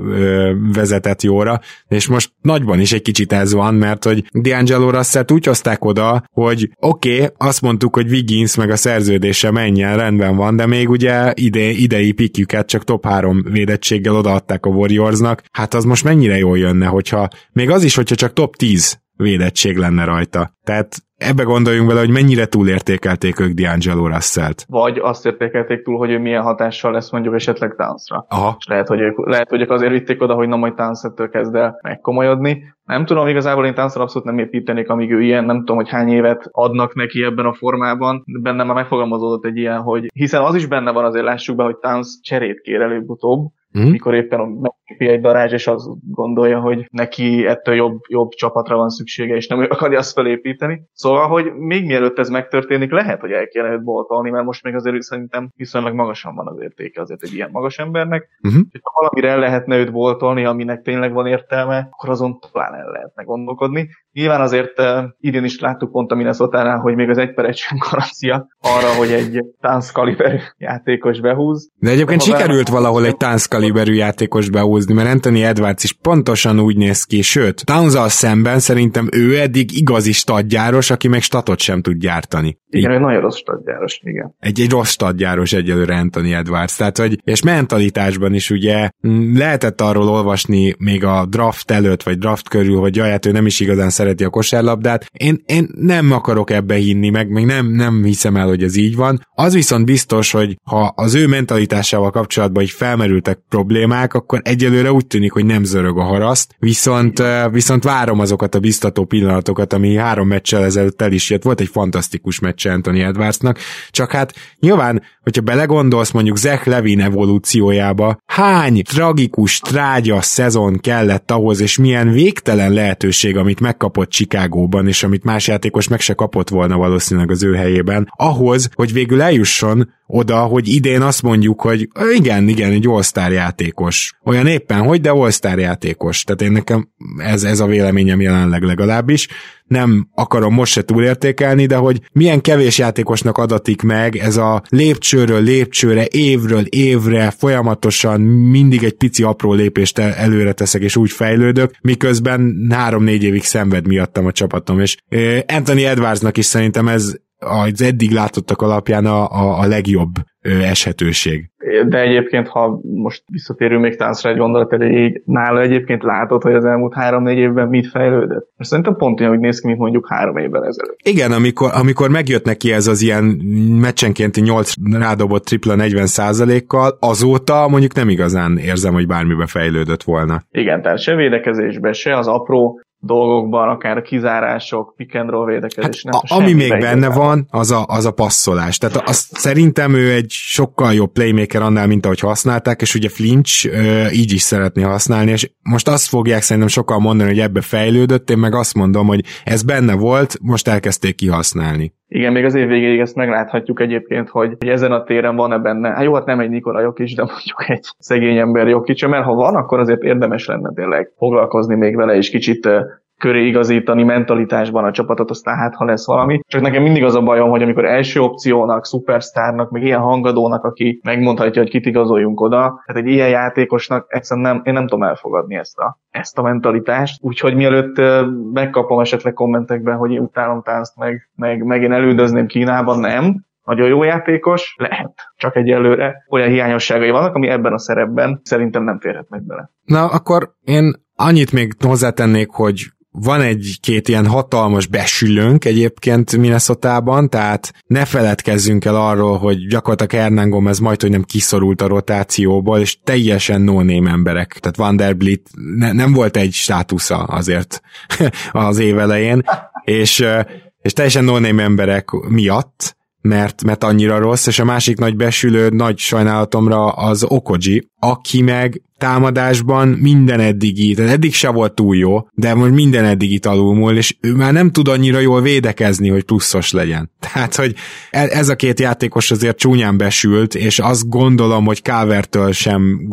vezetett jóra, és most nagyban is egy kicsit ez van, mert hogy D'Angelo russell úgy hozták oda, hogy oké, okay, azt mondtuk, hogy Wiggins meg a szerződése menjen, rendben van, de még ugye ide, idei pikjüket csak top 3 védettséggel odaadták a Warriorsnak, hát az most mennyire jól jönne, hogyha még az is, hogyha csak top 10 védettség lenne rajta. Tehát ebbe gondoljunk bele, hogy mennyire túlértékelték ők D'Angelo Russell-t. Vagy azt értékelték túl, hogy ő milyen hatással lesz mondjuk esetleg Townsra. Aha. És lehet, hogy ők, lehet, hogy ők azért vitték oda, hogy na majd Towns-ettől kezd el megkomolyodni. Nem tudom, igazából én Townsra abszolút nem építenék, amíg ő ilyen, nem tudom, hogy hány évet adnak neki ebben a formában. Bennem már megfogalmazódott egy ilyen, hogy hiszen az is benne van, azért lássuk be, hogy Towns cserét kér előbb-utóbb, mm. mikor éppen megképi egy darázs, és azt gondolja, hogy neki ettől jobb, jobb csapatra van szüksége, és nem akarja azt felépíteni. Szóval, hogy még mielőtt ez megtörténik, lehet, hogy el kéne őt boltolni, mert most még azért szerintem viszonylag magasan van az értéke azért egy ilyen magas embernek. Uh-huh. Ha valamire el lehetne őt boltolni, aminek tényleg van értelme, akkor azon talán el lehetne gondolkodni. Nyilván azért uh, idén is láttuk pont a minnesota hogy még az egy per egy sem garancia arra, hogy egy tánckaliberű játékos behúz. De egyébként De sikerült valahol egy tánckaliberű játékos behúzni, mert Anthony Edwards is pontosan úgy néz ki, sőt, towns szemben szerintem ő eddig igazi stadgyáros, aki meg statot sem tud gyártani. Igen, egy nagyon rossz stadgyáros, igen. Egy, egy rossz stadgyáros egyelőre Anthony Edwards. Tehát, hogy, és mentalitásban is ugye lehetett arról olvasni még a draft előtt, vagy draft körül, hogy jaj, hát ő nem is igazán szereti a kosárlabdát. Én, én nem akarok ebbe hinni, meg még nem, nem hiszem el, hogy ez így van. Az viszont biztos, hogy ha az ő mentalitásával kapcsolatban így felmerültek problémák, akkor egyelőre úgy tűnik, hogy nem zörög a haraszt, viszont, viszont várom azokat a biztató pillanatokat, ami három meccsel ezelőtt el is jött. Volt egy fantasztikus meccs Anthony Edwardsnak, csak hát nyilván, hogyha belegondolsz mondjuk Zach Levin evolúciójába, hány tragikus, trágya szezon kellett ahhoz, és milyen végtelen lehetőség, amit megkapott Chicagóban, és amit más játékos meg se kapott volna valószínűleg az ő helyében, ahhoz, hogy végül eljusson oda, hogy idén azt mondjuk, hogy igen, igen, egy all játékos. Olyan éppen, hogy, de all játékos. Tehát én nekem ez, ez a véleményem jelenleg legalábbis. Nem akarom most se túlértékelni, de hogy milyen kevés játékosnak adatik meg ez a lépcsőről lépcsőre, évről évre folyamatosan mindig egy pici apró lépést előre teszek, és úgy fejlődök, miközben három-négy évig szenved miattam a csapatom, és Anthony Edwardsnak is szerintem ez az eddig látottak alapján a, a, a legjobb eshetőség. De egyébként, ha most visszatérünk még táncra egy gondolat elég, nála egyébként látod, hogy az elmúlt három-négy évben mit fejlődött? Most szerintem pont olyan, hogy néz ki, mint mondjuk három évvel ezelőtt. Igen, amikor, amikor megjött neki ez az ilyen meccsenkénti 8 rádobott tripla 40 kal azóta mondjuk nem igazán érzem, hogy bármibe fejlődött volna. Igen, tehát se védekezésbe, se az apró dolgokban, akár a kizárások, pick and roll védekezés. Hát, nem, a, ami még benne van, az a, az a passzolás. Tehát azt szerintem ő egy sokkal jobb playmaker annál, mint ahogy használták, és ugye Flinch ö, így is szeretné használni, és most azt fogják szerintem sokan mondani, hogy ebbe fejlődött, én meg azt mondom, hogy ez benne volt, most elkezdték kihasználni. Igen, még az év végéig ezt megláthatjuk egyébként, hogy, hogy ezen a téren van-e benne. Hát jó, hát nem egy Nikola Jokic, de mondjuk egy szegény ember Jokic, mert ha van, akkor azért érdemes lenne tényleg foglalkozni még vele, és kicsit köré igazítani mentalitásban a csapatot, aztán hát ha lesz valami. Csak nekem mindig az a bajom, hogy amikor első opciónak, szupersztárnak, meg ilyen hangadónak, aki megmondhatja, hogy kit igazoljunk oda, tehát egy ilyen játékosnak egyszerűen nem, én nem tudom elfogadni ezt a, ezt a mentalitást. Úgyhogy mielőtt megkapom esetleg kommentekben, hogy én utálom tánzt, meg, meg, meg én elődözném Kínában, nem, nagyon jó játékos, lehet, csak egyelőre olyan hiányosságai vannak, ami ebben a szerepben szerintem nem férhetnek bele. Na, akkor én annyit még hozzátennék, hogy van egy-két ilyen hatalmas besülőnk egyébként Minnesota-ban, tehát ne feledkezzünk el arról, hogy gyakorlatilag Hernán Gomez majd, hogy nem kiszorult a rotációból, és teljesen no emberek. Tehát Vanderbilt ne, nem volt egy státusza azért az év elején, és, és teljesen no emberek miatt, mert, mert annyira rossz, és a másik nagy besülő, nagy sajnálatomra az Okoji, aki meg támadásban minden eddigi, tehát eddig se volt túl jó, de most minden eddigi alulmúl, és ő már nem tud annyira jól védekezni, hogy pluszos legyen. Tehát, hogy e- ez a két játékos azért csúnyán besült, és azt gondolom, hogy Calvertől sem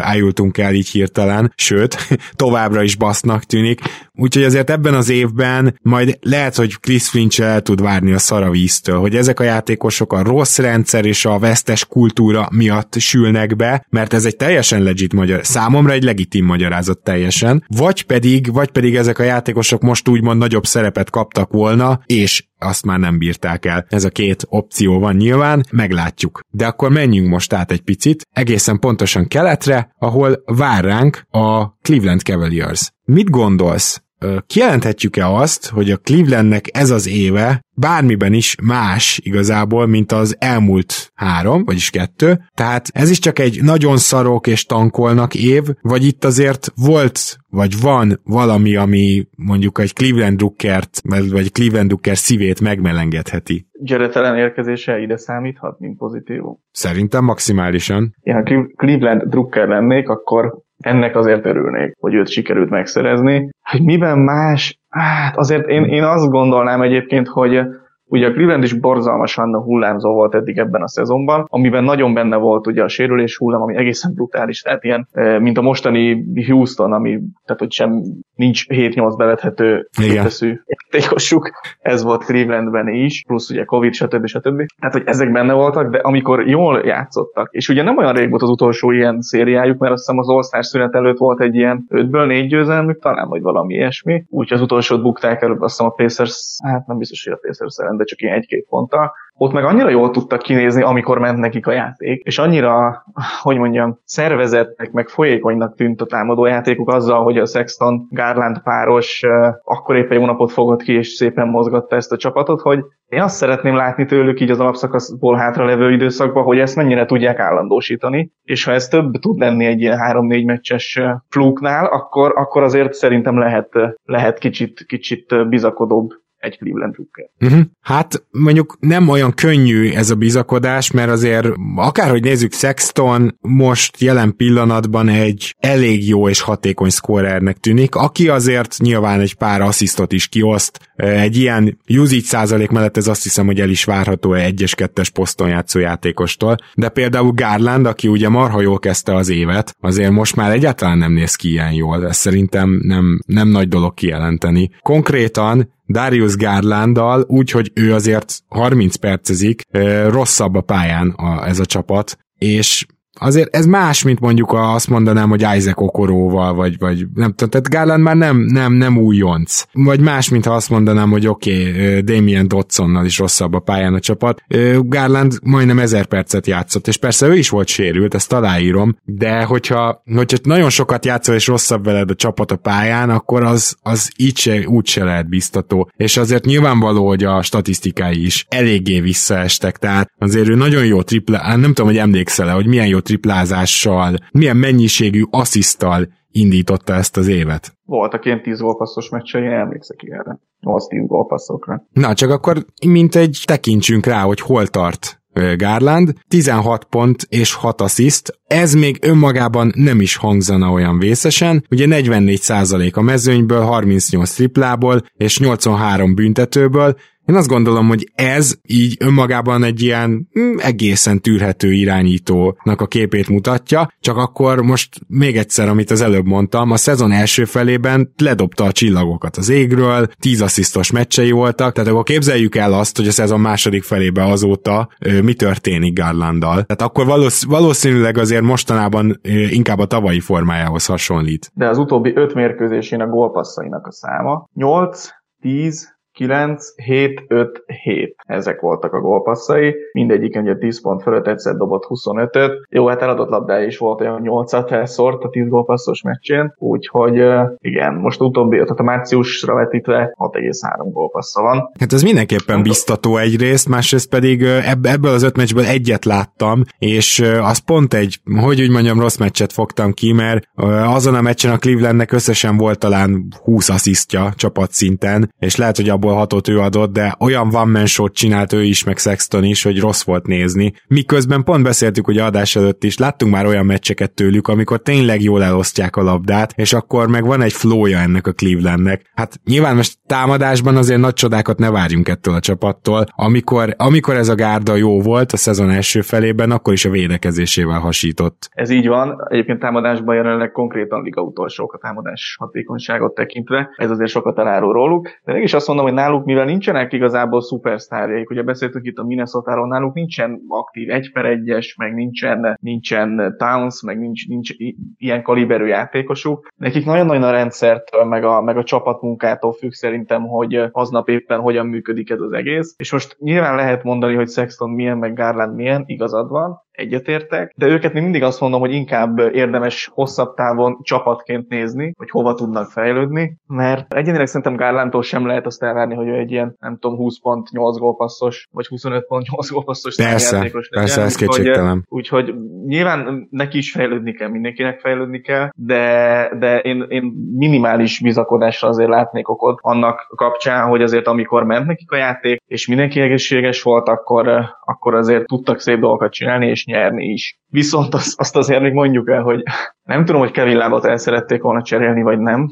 ájultunk el így hirtelen, sőt, továbbra is basznak tűnik, úgyhogy azért ebben az évben majd lehet, hogy Chris Finch el tud várni a szaravíztől, hogy ezek a játékosok a rossz rendszer és a vesztes kultúra miatt sülnek be, mert ez egy teljesen legit magyar, számomra egy legitim magyarázat teljesen, vagy pedig, vagy pedig ezek a játékosok most úgymond nagyobb szerepet kaptak volna, és azt már nem bírták el. Ez a két opció van nyilván, meglátjuk. De akkor menjünk most át egy picit, egészen pontosan keletre, ahol vár ránk a Cleveland Cavaliers. Mit gondolsz? Kijelenthetjük-e azt, hogy a Clevelandnek ez az éve bármiben is más igazából, mint az elmúlt három, vagyis kettő. Tehát ez is csak egy nagyon szarok és tankolnak év, vagy itt azért volt, vagy van valami, ami mondjuk egy Cleveland Druckert, vagy Cleveland Drucker szívét megmelengedheti. Gyeretelen érkezése ide számíthat, mint pozitív? Szerintem maximálisan. Ja, ha Cleveland Drucker lennék, akkor ennek azért örülnék, hogy őt sikerült megszerezni. Hogy miben más? Hát azért én, én azt gondolnám egyébként, hogy Ugye a Cleveland is borzalmasan hullámzó volt eddig ebben a szezonban, amiben nagyon benne volt ugye a sérülés hullám, ami egészen brutális, tehát ilyen, mint a mostani Houston, ami, tehát hogy sem nincs 7-8 bevethető képeszű játékosuk, ez volt Clevelandben is, plusz ugye Covid, stb. stb. Tehát, hogy ezek benne voltak, de amikor jól játszottak, és ugye nem olyan rég volt az utolsó ilyen szériájuk, mert azt hiszem az all szünet előtt volt egy ilyen 5-ből 4 győzelmük, talán vagy valami ilyesmi, úgyhogy az utolsót bukták előbb, azt hiszem a Pacers, hát nem biztos, hogy a Pacers ellen, de csak ilyen egy-két ponttal. ott meg annyira jól tudtak kinézni, amikor ment nekik a játék, és annyira, hogy mondjam, szervezetnek, meg folyékonynak tűnt a támadó játékuk azzal, hogy a Sexton Garland páros akkor épp egy napot fogott ki, és szépen mozgatta ezt a csapatot, hogy én azt szeretném látni tőlük így az alapszakaszból hátra levő időszakban, hogy ezt mennyire tudják állandósítani, és ha ez több tud lenni egy ilyen 3-4 meccses flúknál, akkor, akkor azért szerintem lehet, lehet kicsit, kicsit bizakodóbb egy Cleveland Drucker. Uh-huh. Hát mondjuk nem olyan könnyű ez a bizakodás, mert azért akárhogy nézzük, Sexton most jelen pillanatban egy elég jó és hatékony scorernek tűnik, aki azért nyilván egy pár asszisztot is kioszt. Egy ilyen usage százalék mellett ez azt hiszem, hogy el is várható egy és kettes poszton játszó játékostól, de például Garland, aki ugye marha jól kezdte az évet, azért most már egyáltalán nem néz ki ilyen jól, ez szerintem nem, nem nagy dolog kijelenteni. Konkrétan Darius Garlanddal, úgyhogy ő azért 30 percezik, rosszabb a pályán a, ez a csapat, és azért ez más, mint mondjuk azt mondanám, hogy Isaac Okoróval, vagy, vagy nem tudom, tehát Garland már nem, nem, nem újonc. Vagy más, mint ha azt mondanám, hogy oké, okay, Damien Dodsonnal is rosszabb a pályán a csapat. Garland majdnem ezer percet játszott, és persze ő is volt sérült, ezt aláírom, de hogyha, hogyha nagyon sokat játszol, és rosszabb veled a csapat a pályán, akkor az, az így se, úgy se lehet biztató. És azért nyilvánvaló, hogy a statisztikái is eléggé visszaestek, tehát azért ő nagyon jó tripla, nem tudom, hogy emlékszel-e, hogy milyen jó triplázással, milyen mennyiségű asszisztal indította ezt az évet. Voltak ilyen 10 gólpasszos meccsei, emlékszek ilyenre. 8-10 gólpasszokra. Na, csak akkor mint egy tekintsünk rá, hogy hol tart Garland, 16 pont és 6 assziszt, ez még önmagában nem is hangzana olyan vészesen, ugye 44% a mezőnyből, 38 triplából és 83 büntetőből, én azt gondolom, hogy ez így önmagában egy ilyen hm, egészen tűrhető irányítónak a képét mutatja, csak akkor most még egyszer, amit az előbb mondtam, a szezon első felében ledobta a csillagokat az égről, tíz asszisztos meccsei voltak, tehát akkor képzeljük el azt, hogy a szezon második felébe azóta ö, mi történik Garlanddal. Tehát akkor valósz, valószínűleg azért mostanában ö, inkább a tavalyi formájához hasonlít. De az utóbbi öt mérkőzésén a gólpasszainak a száma 8, 10, 9, 7, 5, 7. Ezek voltak a gólpasszai. Mindegyik ugye 10 pont fölött egyszer dobott 25-öt. Jó, hát eladott labdája is volt olyan 8-at elszort a 10 gólpasszos meccsén, úgyhogy igen, most utóbbi, tehát a márciusra vetítve 6,3 gólpassza van. Hát ez mindenképpen biztató egyrészt, másrészt pedig ebből az öt meccsből egyet láttam, és az pont egy, hogy úgy mondjam, rossz meccset fogtam ki, mert azon a meccsen a Clevelandnek összesen volt talán 20 asszisztja csapatszinten, és lehet, hogy abból abból hatot ő adott, de olyan van man csinált ő is, meg Sexton is, hogy rossz volt nézni. Miközben pont beszéltük, hogy adás előtt is, láttunk már olyan meccseket tőlük, amikor tényleg jól elosztják a labdát, és akkor meg van egy flója ennek a Clevelandnek. Hát nyilván most támadásban azért nagy csodákat ne várjunk ettől a csapattól. Amikor, amikor ez a gárda jó volt a szezon első felében, akkor is a védekezésével hasított. Ez így van. Egyébként támadásban jelenleg konkrétan liga utolsók a támadás hatékonyságot tekintve. Ez azért sokat elárul róluk. De mégis azt mondom, hogy náluk, mivel nincsenek igazából szupersztárjaik, ugye beszéltünk itt a minnesota náluk nincsen aktív egy per egyes, meg nincsen, nincsen Towns, meg nincs, nincs ilyen kaliberű játékosuk. Nekik nagyon-nagyon a rendszertől, meg a, meg a csapatmunkától függ szerintem, hogy aznap éppen hogyan működik ez az egész. És most nyilván lehet mondani, hogy Sexton milyen, meg Garland milyen, igazad van, egyetértek, de őket még mindig azt mondom, hogy inkább érdemes hosszabb távon csapatként nézni, hogy hova tudnak fejlődni, mert egyenileg szerintem Gárlántól sem lehet azt elvárni, hogy ő egy ilyen, nem tudom, 20 pont 8 gólpasszos, vagy 25 pont 8 gólpasszos persze, játékos legyen. Persze, ez úgyhogy, úgyhogy nyilván neki is fejlődni kell, mindenkinek fejlődni kell, de, de én, én minimális bizakodásra azért látnék okot annak kapcsán, hogy azért amikor ment nekik a játék, és mindenki egészséges volt, akkor, akkor azért tudtak szép dolgokat csinálni, és nyerni is. Viszont azt, azt azért még mondjuk el, hogy nem tudom, hogy Kevin Lábot el szerették volna cserélni, vagy nem,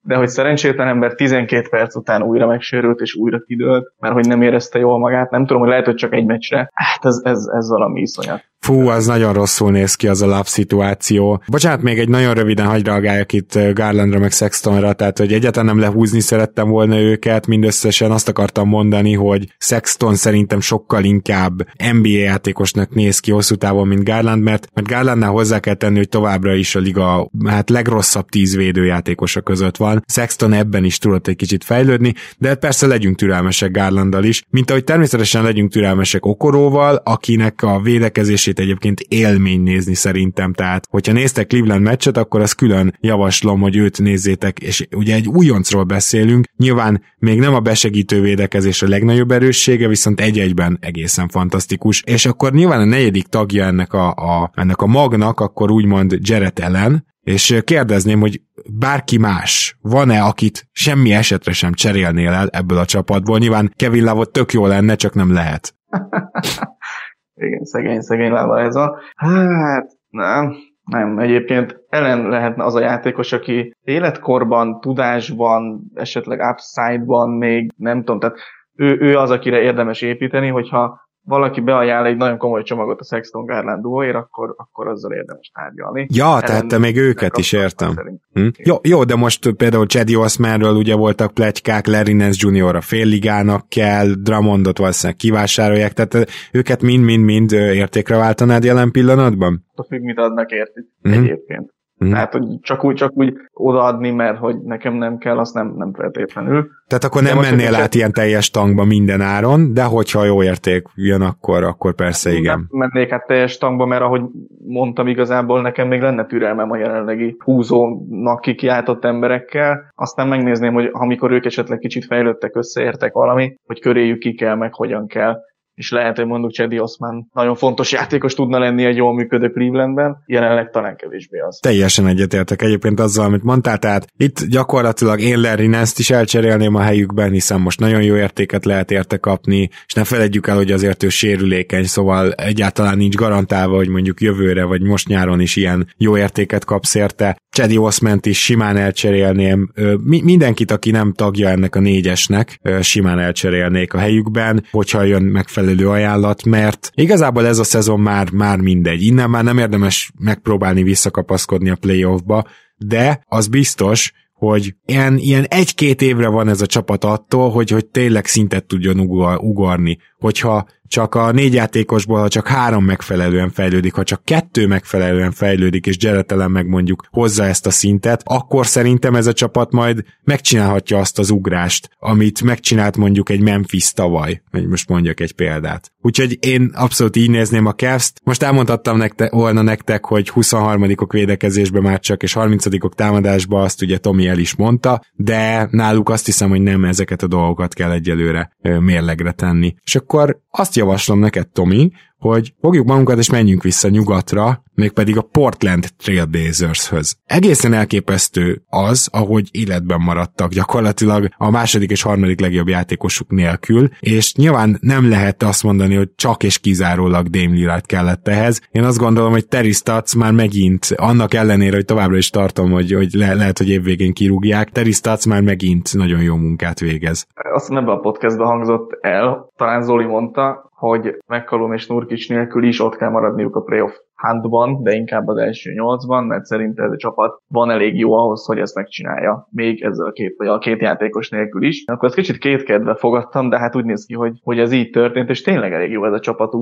de hogy szerencsétlen ember 12 perc után újra megsérült és újra kidőlt, mert hogy nem érezte jól magát, nem tudom, hogy lehet, hogy csak egy meccsre. Hát ez, ez, ez valami iszonyat. Fú, az nagyon rosszul néz ki az a lap szituáció. Bocsánat, még egy nagyon röviden hagy reagáljak itt Garlandra meg Sextonra, tehát hogy egyáltalán nem lehúzni szerettem volna őket, mindösszesen azt akartam mondani, hogy Sexton szerintem sokkal inkább NBA játékosnak néz ki hosszú távon, mint Garland, mert, mert Garlandnál hozzá kell tenni, hogy továbbra is a liga hát legrosszabb tíz védőjátékosa között van. Sexton ebben is tudott egy kicsit fejlődni, de persze legyünk türelmesek Garlanddal is, mint ahogy természetesen legyünk türelmesek Okoróval, akinek a védekezését egyébként élmény nézni szerintem, tehát hogyha néztek Cleveland meccset, akkor az külön javaslom, hogy őt nézzétek, és ugye egy újoncról beszélünk, nyilván még nem a besegítő védekezés a legnagyobb erőssége, viszont egy-egyben egészen fantasztikus, és akkor nyilván a negyedik tagja ennek a, a, ennek a magnak, akkor úgymond Jared Ellen, és kérdezném, hogy bárki más van-e, akit semmi esetre sem cserélnél el ebből a csapatból? Nyilván Kevin Love tök jó lenne, csak nem lehet. Igen, szegény, szegény Lava ez a... Hát, nem, nem, egyébként ellen lehetne az a játékos, aki életkorban, tudásban, esetleg upside-ban még nem tudom, tehát ő, ő az, akire érdemes építeni, hogyha valaki beajánl egy nagyon komoly csomagot a Sexton Garland duóért, akkor, akkor azzal érdemes tárgyalni. Ja, Ellen tehát te még őket is értem. Hm? Jó, jó, de most például Chedi Osmanről ugye voltak pletykák, Larry Nance Jr. a félligának kell, Drummondot valószínűleg kivásárolják, tehát őket mind-mind-mind értékre váltanád jelen pillanatban? A függ, mit adnak értik mm. egyébként. Mm. Tehát, hogy csak úgy, csak úgy odaadni, mert hogy nekem nem kell, azt nem, nem feltétlenül. Tehát akkor nem mennél át ilyen teljes tankba minden áron, de hogyha jó érték jön, akkor, akkor persze igen. Nem mennék át teljes tankba, mert ahogy mondtam, igazából nekem még lenne türelmem a jelenlegi húzónak kikiáltott emberekkel. Aztán megnézném, hogy amikor ők esetleg kicsit fejlődtek, összeértek valami, hogy köréjük ki kell, meg hogyan kell és lehet, hogy mondjuk Chedi Osman nagyon fontos játékos tudna lenni egy jól működő Clevelandben, jelenleg talán kevésbé az. Teljesen egyetértek egyébként azzal, amit mondtál, tehát itt gyakorlatilag én Larry Nance-t is elcserélném a helyükben, hiszen most nagyon jó értéket lehet érte kapni, és ne felejtjük el, hogy azért ő sérülékeny, szóval egyáltalán nincs garantálva, hogy mondjuk jövőre vagy most nyáron is ilyen jó értéket kapsz érte. Chedi Osment is simán elcserélném, mi, mindenkit, aki nem tagja ennek a négyesnek, simán elcserélnék a helyükben, hogyha jön megfelelő ajánlat, mert igazából ez a szezon már, már mindegy. Innen már nem érdemes megpróbálni visszakapaszkodni a playoffba, de az biztos, hogy ilyen, ilyen egy-két évre van ez a csapat attól, hogy, hogy tényleg szintet tudjon ugorni. Hogyha csak a négy játékosból, ha csak három megfelelően fejlődik, ha csak kettő megfelelően fejlődik, és Jaretelen meg mondjuk hozza ezt a szintet, akkor szerintem ez a csapat majd megcsinálhatja azt az ugrást, amit megcsinált mondjuk egy Memphis tavaly, hogy most mondjak egy példát. Úgyhogy én abszolút így nézném a cavs Most elmondhattam nektek, volna nektek, hogy 23-ok védekezésbe már csak, és 30-ok támadásba, azt ugye Tomi el is mondta, de náluk azt hiszem, hogy nem ezeket a dolgokat kell egyelőre mérlegre tenni. És akkor azt javaslom neked, Tomi, hogy fogjuk magunkat és menjünk vissza nyugatra, mégpedig a Portland Trailblazershöz. Egészen elképesztő az, ahogy életben maradtak gyakorlatilag a második és harmadik legjobb játékosuk nélkül, és nyilván nem lehet azt mondani, hogy csak és kizárólag Dame Lillard kellett ehhez. Én azt gondolom, hogy Terry Stotts már megint, annak ellenére, hogy továbbra is tartom, hogy, hogy le, lehet, hogy évvégén kirúgják, Terry Stotts már megint nagyon jó munkát végez. Azt ebben a podcastban hangzott el, talán Zoli mondta, hogy McCallum és Nurkic nélkül is ott kell maradniuk a playoff handban, de inkább az első nyolcban, mert szerintem ez a csapat van elég jó ahhoz, hogy ezt megcsinálja, még ezzel a két, vagy a két játékos nélkül is. Akkor ezt kicsit kétkedve fogadtam, de hát úgy néz ki, hogy, hogy ez így történt, és tényleg elég jó ez a csapat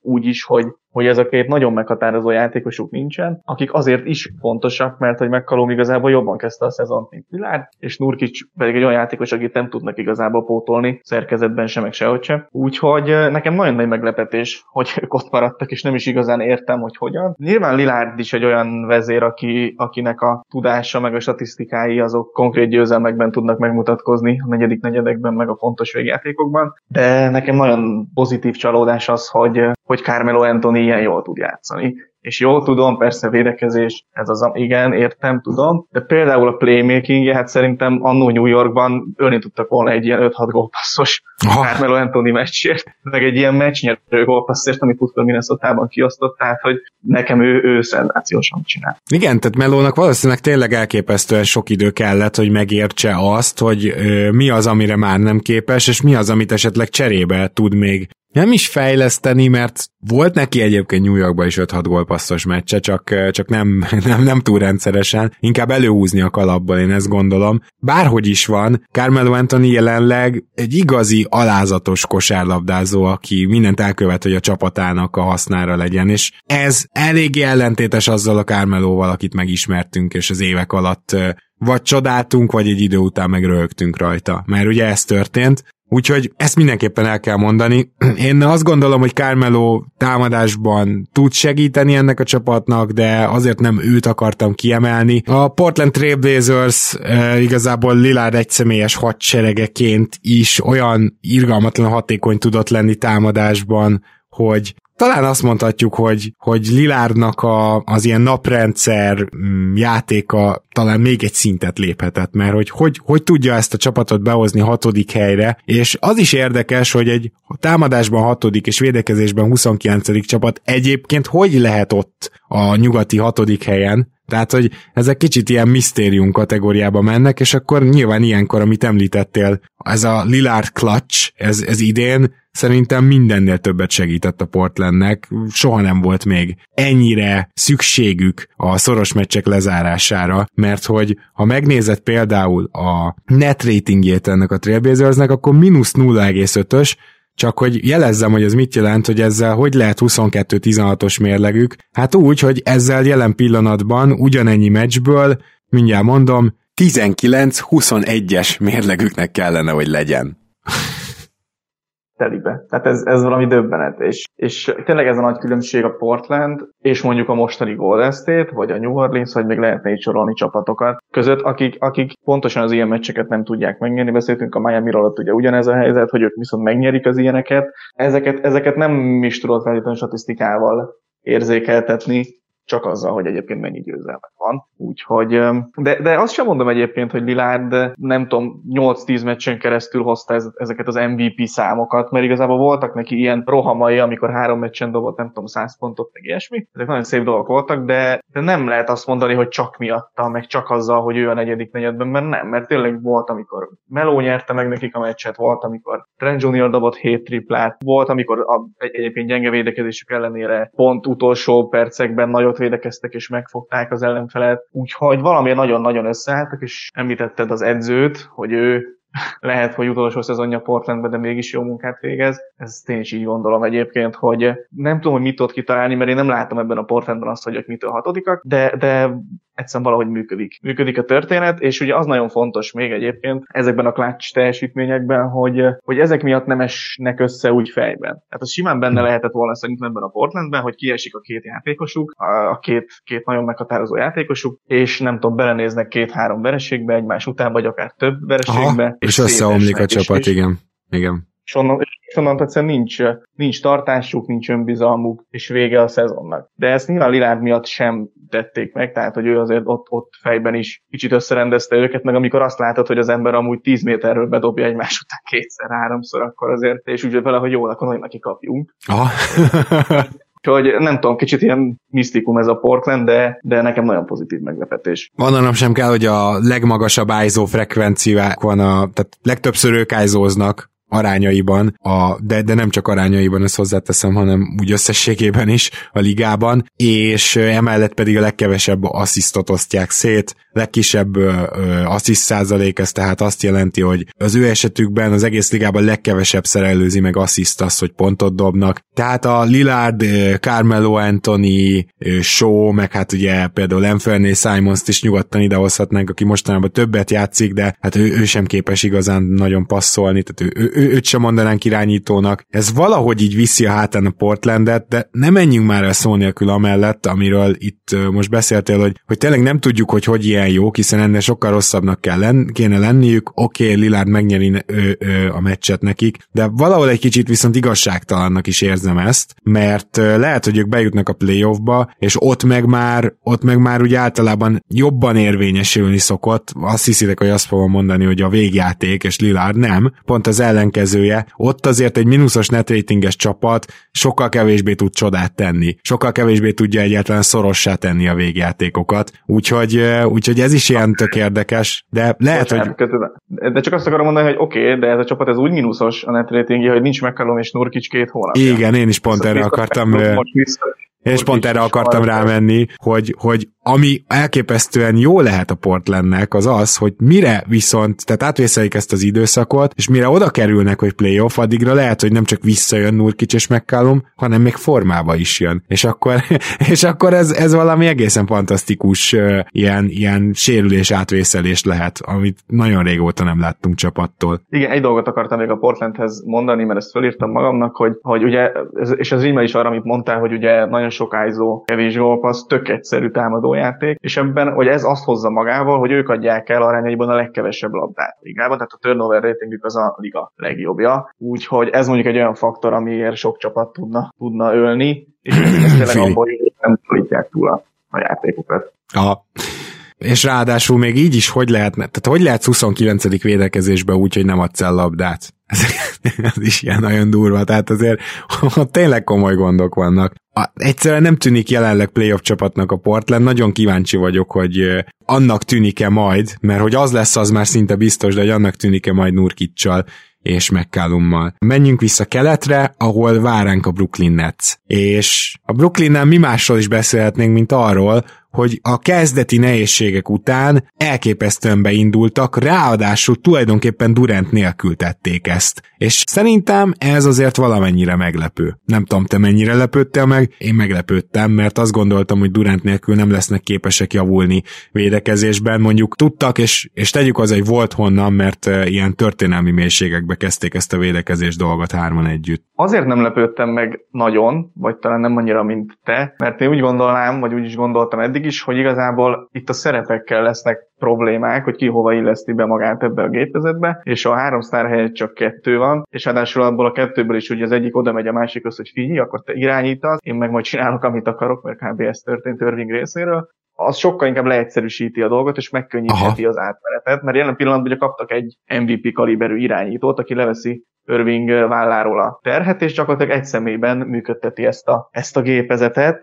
úgy is, hogy hogy ez a két nagyon meghatározó játékosuk nincsen, akik azért is fontosak, mert hogy McCallum igazából jobban kezdte a szezont, mint Vilár, és Nurkic pedig egy olyan játékos, akit nem tudnak igazából pótolni, szerkezetben sem, meg sehogy sem. Úgyhogy nekem nagyon nagy meglepetés, hogy ők ott maradtak, és nem is igazán értem, hogy hogyan. Nyilván Lilárd is egy olyan vezér, aki, akinek a tudása, meg a statisztikái azok konkrét győzelmekben tudnak megmutatkozni a negyedik negyedekben, meg a fontos végjátékokban, de nekem nagyon pozitív csalódás az, hogy, hogy Carmelo Anthony ilyen jól tud játszani. És jól tudom, persze védekezés, ez az, igen, értem, tudom, de például a playmaking hát szerintem annó New Yorkban ölni tudtak volna egy ilyen 5-6 gólpasszos Carmelo Anthony meccsért, meg egy ilyen meccsnyerő gólpasszért, amit Putka Minnesota-ban kiosztott, tehát hogy nekem ő, ő szenzációsan csinál. Igen, tehát Melónak valószínűleg tényleg elképesztően sok idő kellett, hogy megértse azt, hogy ö, mi az, amire már nem képes, és mi az, amit esetleg cserébe tud még nem is fejleszteni, mert volt neki egyébként New Yorkban is 5-6 gólpasszos meccse, csak, csak nem, nem, nem túl rendszeresen, inkább előhúzni a kalapból, én ezt gondolom. Bárhogy is van, Carmelo Anthony jelenleg egy igazi alázatos kosárlabdázó, aki mindent elkövet, hogy a csapatának a hasznára legyen, és ez eléggé ellentétes azzal a Carmelóval, akit megismertünk, és az évek alatt vagy csodáltunk, vagy egy idő után meg rajta. Mert ugye ez történt, Úgyhogy ezt mindenképpen el kell mondani. Én azt gondolom, hogy Carmelo támadásban tud segíteni ennek a csapatnak, de azért nem őt akartam kiemelni. A Portland Trailblazers e, igazából Lillard egyszemélyes hadseregeként is olyan irgalmatlan hatékony tudott lenni támadásban, hogy talán azt mondhatjuk, hogy, hogy Lilárnak a, az ilyen naprendszer mm, játéka talán még egy szintet léphetett, mert hogy, hogy hogy tudja ezt a csapatot behozni hatodik helyre, és az is érdekes, hogy egy támadásban hatodik és védekezésben 29. csapat egyébként hogy lehet ott a nyugati hatodik helyen, tehát, hogy ezek kicsit ilyen misztérium kategóriába mennek, és akkor nyilván ilyenkor, amit említettél, ez a Lillard clutch, ez, ez idén szerintem mindennél többet segített a Portlandnek, soha nem volt még ennyire szükségük a szoros meccsek lezárására, mert hogy ha megnézed például a net ratingjét ennek a Trailblazersnek, akkor mínusz 0,5-ös, csak hogy jelezzem, hogy ez mit jelent, hogy ezzel hogy lehet 22-16-os mérlegük. Hát úgy, hogy ezzel jelen pillanatban ugyanennyi meccsből, mindjárt mondom, 19-21-es mérlegüknek kellene, hogy legyen telibe. Tehát ez, ez valami döbbenet. És, és tényleg ez a nagy különbség a Portland, és mondjuk a mostani Golden State, vagy a New Orleans, vagy még lehetne így sorolni csapatokat között, akik, akik pontosan az ilyen meccseket nem tudják megnyerni. Beszéltünk a Miami alatt ugye ugyanez a helyzet, hogy ők viszont megnyerik az ilyeneket. Ezeket, ezeket nem is tudod feltétlenül statisztikával érzékeltetni, csak azzal, hogy egyébként mennyi győzelme van. Úgyhogy, de, de azt sem mondom egyébként, hogy Lillard nem tudom, 8-10 meccsen keresztül hozta ez, ezeket az MVP számokat, mert igazából voltak neki ilyen rohamai, amikor három meccsen dobott, nem tudom, 100 pontot, meg ilyesmi. Ezek nagyon szép dolgok voltak, de, de nem lehet azt mondani, hogy csak miatta, meg csak azzal, hogy ő a negyedik negyedben, mert nem, mert tényleg volt, amikor Meló nyerte meg nekik a meccset, volt, amikor Trent Junior dobott 7 triplát, volt, amikor a, egy, egyébként gyenge védekezésük ellenére pont utolsó percekben nagyot védekeztek és megfogták az ellenfelet, úgyhogy valamiért nagyon-nagyon összeálltak, és említetted az edzőt, hogy ő lehet, hogy utolsó szezonja Portlandben, de mégis jó munkát végez. Ezt én is így gondolom egyébként, hogy nem tudom, hogy mit tudott kitalálni, mert én nem látom ebben a Portlandben azt, hogy ők mitől hatodikak, de, de egyszerűen valahogy működik. Működik a történet, és ugye az nagyon fontos még egyébként ezekben a klács teljesítményekben, hogy, hogy ezek miatt nem esnek össze úgy fejben. Tehát az simán benne lehetett volna szerintem ebben a Portlandben, hogy kiesik a két játékosuk, a két, két nagyon meghatározó játékosuk, és nem tudom, belenéznek két-három vereségbe egymás után, vagy akár több vereségbe. Aha, és, és összeomlik a csapat, és, igen. igen. És onnan, és onnan egyszerűen nincs, nincs tartásuk, nincs önbizalmuk, és vége a szezonnak. De ezt nyilván Lilárd miatt sem tették meg, tehát hogy ő azért ott, ott fejben is kicsit összerendezte őket, meg amikor azt látod, hogy az ember amúgy 10 méterről bedobja egymás után kétszer, háromszor, akkor azért, és úgy vele, hogy jó, akkor nagyon neki kapjunk. Aha. Úgyhogy nem tudom, kicsit ilyen misztikum ez a Portland, de, de nekem nagyon pozitív meglepetés. Mondanom sem kell, hogy a legmagasabb ISO frekvenciák van, a, tehát legtöbbször ők ISO-znak arányaiban, a, de, de nem csak arányaiban, ezt hozzáteszem, hanem úgy összességében is a ligában, és emellett pedig a legkevesebb asszisztot osztják szét, legkisebb assziszt százalék, ez tehát azt jelenti, hogy az ő esetükben az egész ligában legkevesebb szerelőzi meg assziszt az, hogy pontot dobnak. Tehát a Lillard, Carmelo Anthony, Shaw, meg hát ugye például Anthony Simons-t is nyugodtan idehozhatnánk, aki mostanában többet játszik, de hát ő, ő sem képes igazán nagyon passzolni, tehát ő, ő, ő, őt sem mondanánk irányítónak. Ez valahogy így viszi a hátán a Portlandet, de nem menjünk már el szó nélkül amellett, amiről itt most beszéltél, hogy, hogy tényleg nem tudjuk, hogy hogy ilyen jók, hiszen ennél sokkal rosszabbnak kell len, kéne lenniük. Oké, okay, Lillard megnyeri ő, ő, a meccset nekik, de valahol egy kicsit viszont igazságtalannak is érzem ezt, mert lehet, hogy ők bejutnak a playoffba, és ott meg már, ott meg már úgy általában jobban érvényesülni szokott. Azt hiszitek, hogy azt fogom mondani, hogy a végjáték, és Lillard nem. Pont az ellen ellenkezője, ott azért egy mínuszos net ratinges csapat sokkal kevésbé tud csodát tenni, sokkal kevésbé tudja egyáltalán szorossá tenni a végjátékokat, úgyhogy, úgyhogy ez is ilyen tök érdekes, de lehet, Bocsánat, hogy... De csak azt akarom mondani, hogy oké, okay, de ez a csapat ez úgy mínuszos a net ratingje, hogy nincs McCallum és Nurkic két hónapja. Igen, én is pont erre akartam... És pont erre akartam rámenni, hogy, hogy ami elképesztően jó lehet a Portlandnek, az az, hogy mire viszont, tehát átvészelik ezt az időszakot, és mire oda kerülnek, hogy playoff, addigra lehet, hogy nem csak visszajön Nurkic és McCallum, hanem még formába is jön. És akkor, és akkor ez, ez valami egészen fantasztikus ilyen, ilyen sérülés átvészelés lehet, amit nagyon régóta nem láttunk csapattól. Igen, egy dolgot akartam még a Portlandhez mondani, mert ezt fölírtam magamnak, hogy, hogy ugye, és ez rímel is arra, amit mondtál, hogy ugye nagyon sok ájzó, kevés gólpassz, tök egyszerű támadójáték, és ebben, hogy ez azt hozza magával, hogy ők adják el arányaiban a legkevesebb labdát ligában, tehát a turnover ratingük az a liga legjobbja, úgyhogy ez mondjuk egy olyan faktor, amiért sok csapat tudna, tudna ölni, és ez tényleg abból, hogy nem szorítják túl a, a játékokat. Aha. És ráadásul még így is hogy lehet, tehát hogy lehet 29. védekezésbe úgy, hogy nem adsz el labdát? Ez, ez is ilyen nagyon durva, tehát azért ott tényleg komoly gondok vannak. Egyszerűen nem tűnik jelenleg playoff csapatnak a Portland, nagyon kíváncsi vagyok, hogy annak tűnik-e majd, mert hogy az lesz, az már szinte biztos, de hogy annak tűnik-e majd Nurkicsal és McCallummal. Menjünk vissza keletre, ahol váránk a Brooklyn Nets. És a Brooklynnál mi másról is beszélhetnénk, mint arról, hogy a kezdeti nehézségek után elképesztően beindultak, ráadásul tulajdonképpen Durant nélkül tették ezt. És szerintem ez azért valamennyire meglepő. Nem tudom, te mennyire lepődtél meg, én meglepődtem, mert azt gondoltam, hogy Durant nélkül nem lesznek képesek javulni védekezésben. Mondjuk tudtak, és, és tegyük az, hogy volt honnan, mert ilyen történelmi mélységekbe kezdték ezt a védekezés dolgot hárman együtt. Azért nem lepődtem meg nagyon, vagy talán nem annyira, mint te, mert én úgy gondolnám, vagy úgy is gondoltam eddig is, hogy igazából itt a szerepekkel lesznek problémák, hogy ki hova illeszti be magát ebbe a gépezetbe, és a három sztár helyett csak kettő van, és ráadásul abból a kettőből is ugye az egyik oda megy a másikhoz, hogy figyelj, akkor te irányítasz, én meg majd csinálok, amit akarok, mert kb. ez történt Irving részéről, az sokkal inkább leegyszerűsíti a dolgot, és megkönnyítheti az átmenetet, mert jelen pillanatban ugye kaptak egy MVP kaliberű irányítót, aki leveszi Irving válláról a terhet, és gyakorlatilag egy személyben működteti ezt a, ezt a gépezetet.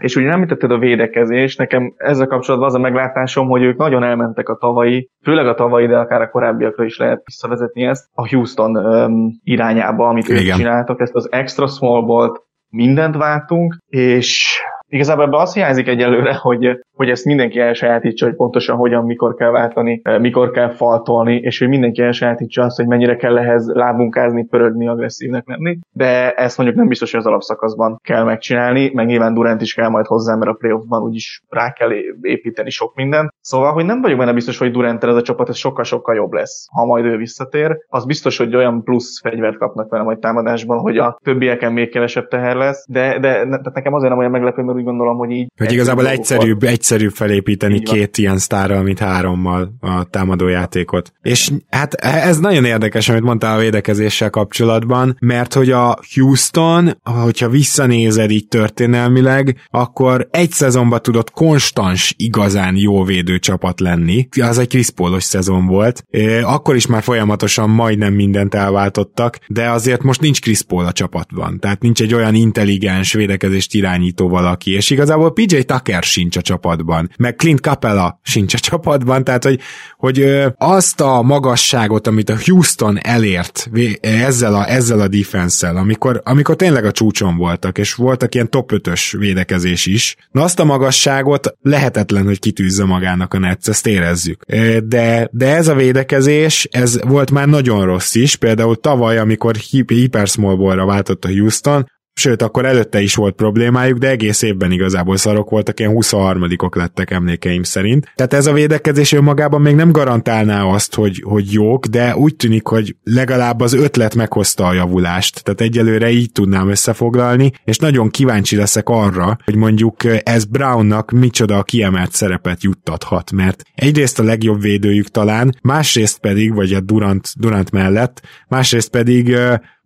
És ugye nem említetted a védekezés, nekem ezzel kapcsolatban az a meglátásom, hogy ők nagyon elmentek a tavalyi, főleg a tavalyi, de akár a korábbiakra is lehet visszavezetni ezt, a Houston um, irányába, amit ők csináltak, ezt az extra small ball mindent váltunk, és igazából ebben az hiányzik egyelőre, hogy, hogy ezt mindenki elsajátítsa, hogy pontosan hogyan, mikor kell váltani, eh, mikor kell faltolni, és hogy mindenki elsajátítsa azt, hogy mennyire kell ehhez lábunkázni, pörögni, agresszívnek lenni. De ezt mondjuk nem biztos, hogy az alapszakaszban kell megcsinálni, meg nyilván Durant is kell majd hozzá, mert a playoffban úgyis rá kell építeni sok minden. Szóval, hogy nem vagyok benne biztos, hogy Durant ez a csapat ez sokkal-sokkal jobb lesz, ha majd ő visszatér. Az biztos, hogy olyan plusz fegyvert kapnak vele majd támadásban, hogy a többieken még kevesebb teher lesz, de, de tehát nekem azért nem olyan meglepő, mert úgy gondolom, hogy így... Hogy igazából egyszerűbb, egyszerűbb felépíteni két ilyen sztárral, mint hárommal a támadójátékot. És hát ez nagyon érdekes, amit mondtál a védekezéssel kapcsolatban, mert hogy a Houston, hogyha visszanézed így történelmileg, akkor egy szezonban tudott konstans, igazán jó védő csapat lenni. Az egy Chris Paulos szezon volt. Akkor is már folyamatosan majdnem mindent elváltottak, de azért most nincs Chris Paul a csapatban. Tehát nincs egy olyan intelligens védekezést irányító valaki, ki, és igazából PJ Tucker sincs a csapatban, meg Clint Capella sincs a csapatban, tehát hogy, hogy azt a magasságot, amit a Houston elért ezzel a, ezzel a defense amikor, amikor tényleg a csúcson voltak, és voltak ilyen top 5-ös védekezés is, na azt a magasságot lehetetlen, hogy kitűzze magának a Nets, ezt érezzük. De, de ez a védekezés, ez volt már nagyon rossz is, például tavaly, amikor Hyper Small váltott a Houston, sőt, akkor előtte is volt problémájuk, de egész évben igazából szarok voltak, ilyen 23-ok lettek emlékeim szerint. Tehát ez a védekezés önmagában még nem garantálná azt, hogy, hogy jók, de úgy tűnik, hogy legalább az ötlet meghozta a javulást. Tehát egyelőre így tudnám összefoglalni, és nagyon kíváncsi leszek arra, hogy mondjuk ez Brownnak micsoda kiemelt szerepet juttathat, mert egyrészt a legjobb védőjük talán, másrészt pedig, vagy a Durant, Durant mellett, másrészt pedig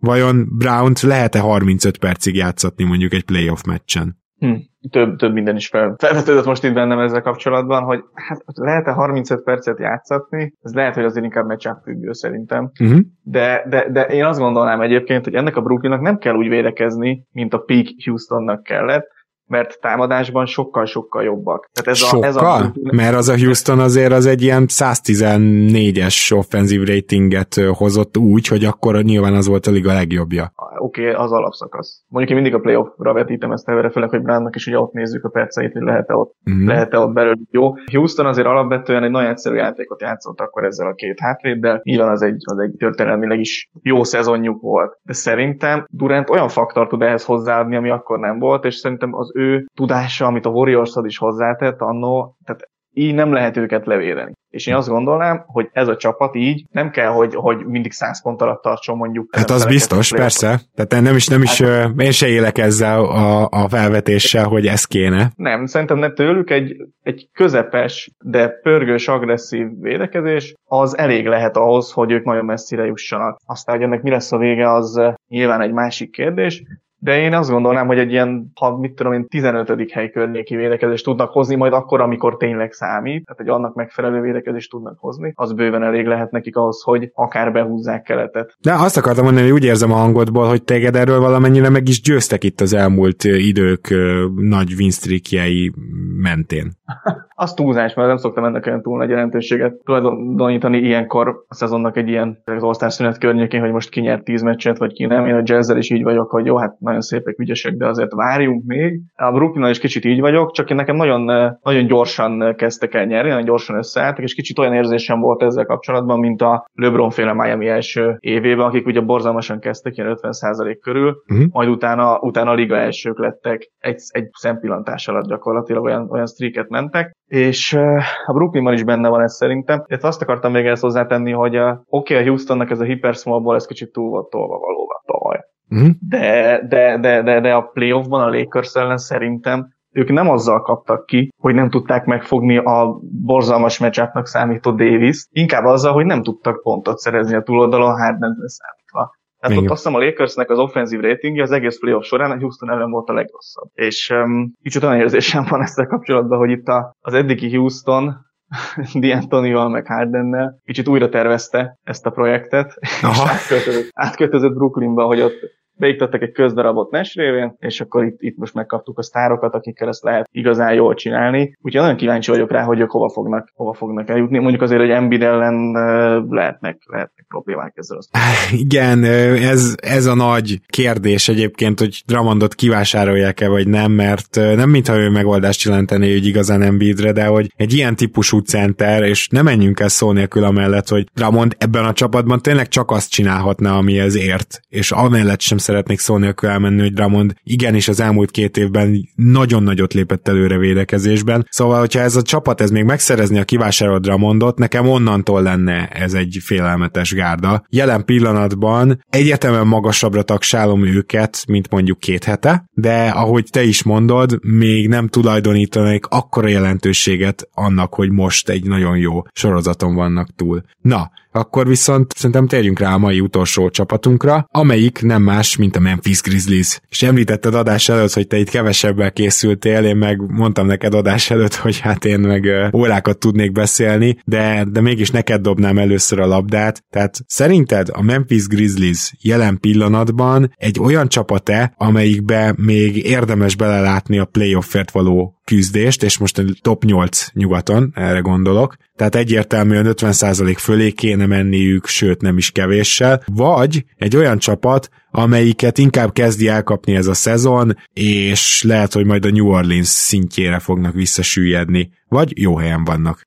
vajon Brown-t lehet-e 35 percig játszatni mondjuk egy playoff meccsen? Hm. több, több minden is fel, felvetődött most itt bennem ezzel kapcsolatban, hogy hát lehet-e 35 percet játszatni, ez lehet, hogy azért inkább meccsáp függő szerintem, uh-huh. de, de, de én azt gondolnám egyébként, hogy ennek a Brooklynnak nem kell úgy védekezni, mint a Peak Houstonnak kellett, mert támadásban sokkal-sokkal jobbak. Tehát ez sokkal? A, ez a... Mert az a Houston azért az egy ilyen 114-es offenzív ratinget hozott úgy, hogy akkor nyilván az volt a liga legjobbja. Oké, okay, az alapszakasz. Mondjuk én mindig a playoffra vetítem ezt előre, főleg, hogy Brownnak is ugye ott nézzük a perceit, hogy lehet-e ott, mm-hmm. lehet-e ott belőle jó. Houston azért alapvetően egy nagyon egyszerű játékot játszott akkor ezzel a két hátvéddel. Nyilván az egy, az egy történelmileg is jó szezonjuk volt. De szerintem Durant olyan faktor tud ehhez hozzáadni, ami akkor nem volt, és szerintem az ő tudása, amit a warriors is hozzátett annó, tehát így nem lehet őket levédeni. És én azt gondolnám, hogy ez a csapat így nem kell, hogy, hogy mindig 100 pont alatt tartson mondjuk. Hát az biztos, persze. Tehát nem is, nem is hát, én se élek ezzel a, a felvetéssel, hogy ez kéne. Nem, szerintem nem tőlük egy, egy közepes, de pörgős, agresszív védekezés, az elég lehet ahhoz, hogy ők nagyon messzire jussanak. Aztán, hogy ennek mi lesz a vége, az nyilván egy másik kérdés, de én azt gondolnám, hogy egy ilyen, ha mit tudom én, 15. hely környéki védekezést tudnak hozni, majd akkor, amikor tényleg számít, tehát egy annak megfelelő védekezést tudnak hozni, az bőven elég lehet nekik ahhoz, hogy akár behúzzák keletet. De azt akartam mondani, hogy úgy érzem a hangodból, hogy téged erről valamennyire meg is győztek itt az elmúlt idők nagy winstreakjei mentén. az túlzás, mert nem szoktam ennek olyan túl nagy jelentőséget tulajdonítani ilyenkor a szezonnak egy ilyen az osztás szünet környékén, hogy most ki nyert 10 meccset, vagy ki nem. Én a jazzzel is így vagyok, hogy jó, hát nagyon szépek, ügyesek, de azért várjunk még. A brooklyn is kicsit így vagyok, csak én nekem nagyon, nagyon gyorsan kezdtek el nyerni, nagyon gyorsan összeálltak, és kicsit olyan érzésem volt ezzel kapcsolatban, mint a LeBron féle Miami első évében, akik ugye borzalmasan kezdtek, ilyen 50% körül, uh-huh. majd utána, utána a liga elsők lettek, egy, egy szempillantás alatt gyakorlatilag olyan, olyan streaket mentek, és a Brooklynban is benne van ez szerintem. Én azt akartam még ezt hozzátenni, hogy oké, okay, a Houstonnak ez a hyper small ez kicsit túl volt tolva valóban tavaly. Mm. De, de, de, de, de a playoffban a Lakers ellen szerintem ők nem azzal kaptak ki, hogy nem tudták megfogni a borzalmas meccsátnak számító Davis, inkább azzal, hogy nem tudtak pontot szerezni a túloldalon Hardenre számítva. Tehát ott azt hiszem a Lakersnek az offenzív ratingje az egész playoff során a Houston ellen volt a legrosszabb. És um, kicsit olyan érzésem van ezzel kapcsolatban, hogy itt a, az eddigi Houston D'Antonival meg Hardennel kicsit újra tervezte ezt a projektet, Aha. és átköltözött, átköltözött Brooklynba, hogy ott beiktattak egy közdarabot Nash révén, és akkor itt, itt most megkaptuk a sztárokat, akikkel ezt lehet igazán jól csinálni. Úgyhogy nagyon kíváncsi vagyok rá, hogy ők hova fognak, hova fognak eljutni. Mondjuk azért, hogy Embiid ellen lehetnek, lehetnek problémák ezzel. Az. Igen, ez, ez a nagy kérdés egyébként, hogy Dramondot kivásárolják-e vagy nem, mert nem mintha ő megoldást jelenteni, hogy igazán Embiidre, de hogy egy ilyen típusú center, és nem menjünk el szó nélkül amellett, hogy Dramond ebben a csapatban tényleg csak azt csinálhatna, ami ért, és amellett sem szeretnék szó nélkül elmenni, hogy Dramond igenis az elmúlt két évben nagyon nagyot lépett előre védekezésben. Szóval, hogyha ez a csapat ez még megszerezni a kivásárolt Dramondot, nekem onnantól lenne ez egy félelmetes gárda. Jelen pillanatban egyetemen magasabbra tagsálom őket, mint mondjuk két hete, de ahogy te is mondod, még nem tulajdonítanék akkora jelentőséget annak, hogy most egy nagyon jó sorozaton vannak túl. Na, akkor viszont szerintem térjünk rá a mai utolsó csapatunkra, amelyik nem más, mint a Memphis Grizzlies. És említetted adás előtt, hogy te itt kevesebbel készültél, én meg mondtam neked adás előtt, hogy hát én meg órákat tudnék beszélni, de, de mégis neked dobnám először a labdát. Tehát szerinted a Memphis Grizzlies jelen pillanatban egy olyan csapat-e, amelyikbe még érdemes belelátni a playoffért való küzdést, és most a top 8 nyugaton, erre gondolok, tehát egyértelműen 50% fölé kéne menniük, sőt nem is kevéssel, vagy egy olyan csapat, amelyiket inkább kezdi elkapni ez a szezon, és lehet, hogy majd a New Orleans szintjére fognak visszasüllyedni, vagy jó helyen vannak.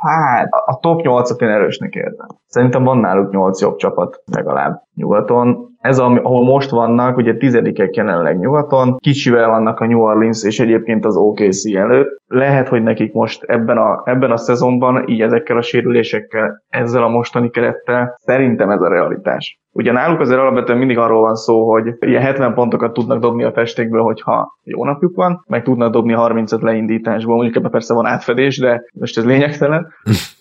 Hát, a top 8-at én erősnek érzem. Szerintem van náluk 8 jobb csapat legalább nyugaton. Ez, ahol most vannak, ugye tizedikek jelenleg nyugaton, kicsivel vannak a New Orleans és egyébként az OKC előtt. Lehet, hogy nekik most ebben a, ebben a szezonban, így ezekkel a sérülésekkel, ezzel a mostani kerettel, szerintem ez a realitás. Ugye náluk azért alapvetően mindig arról van szó, hogy ilyen 70 pontokat tudnak dobni a festékből, hogyha jó napjuk van, meg tudnak dobni 35 leindításból, mondjuk ebben persze van átfedés, de most ez lényegtelen.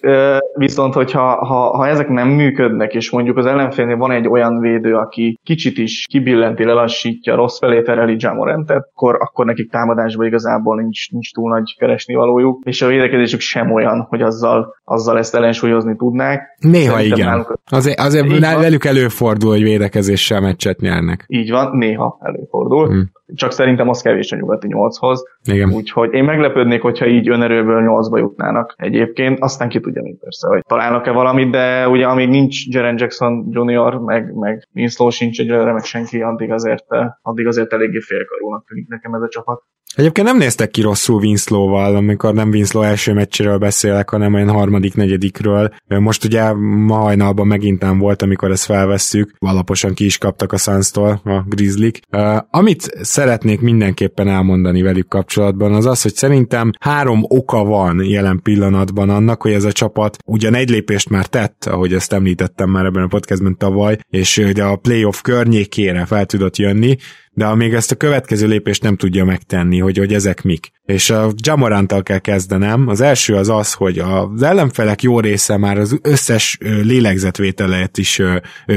Viszont, hogyha ha, ha ezek nem működnek, és mondjuk az ellenfélnél van egy olyan védő, aki kicsit is kibillenti, lelassítja, rossz felé tereli Jamorantet, akkor, akkor nekik támadásban igazából nincs, nincs túl nagy keresni valójuk, és a védekezésük sem olyan, hogy azzal, azzal ezt ellensúlyozni tudnák. Néha Szerintem igen. Nálunk... Azért, azért velük előfordul, hogy védekezéssel meccset nyernek. Így van, néha előfordul. Hmm csak szerintem az kevés a nyugati nyolchoz. Igen. Úgyhogy én meglepődnék, hogyha így önerőből nyolcba jutnának egyébként, aztán ki tudja még persze, hogy találnak-e valamit, de ugye amíg nincs Jaren Jackson Jr., meg, meg Winslow sincs egyelőre, meg senki, addig azért, addig azért eléggé félkarúnak tűnik nekem ez a csapat. Egyébként nem néztek ki rosszul Winslow-val, amikor nem Winslow első meccséről beszélek, hanem olyan harmadik, negyedikről. Most ugye ma hajnalban megint nem volt, amikor ezt felvesszük, alaposan ki is kaptak a suns a Grizzlik. Amit szeretnék mindenképpen elmondani velük kapcsolatban, az az, hogy szerintem három oka van jelen pillanatban annak, hogy ez a csapat ugyan egy lépést már tett, ahogy ezt említettem már ebben a podcastben tavaly, és de a playoff környékére fel tudott jönni, de amíg ezt a következő lépést nem tudja megtenni, hogy, hogy ezek mik. És a Jamoranttal kell kezdenem. Az első az az, hogy az ellenfelek jó része már az összes lélegzetvételet is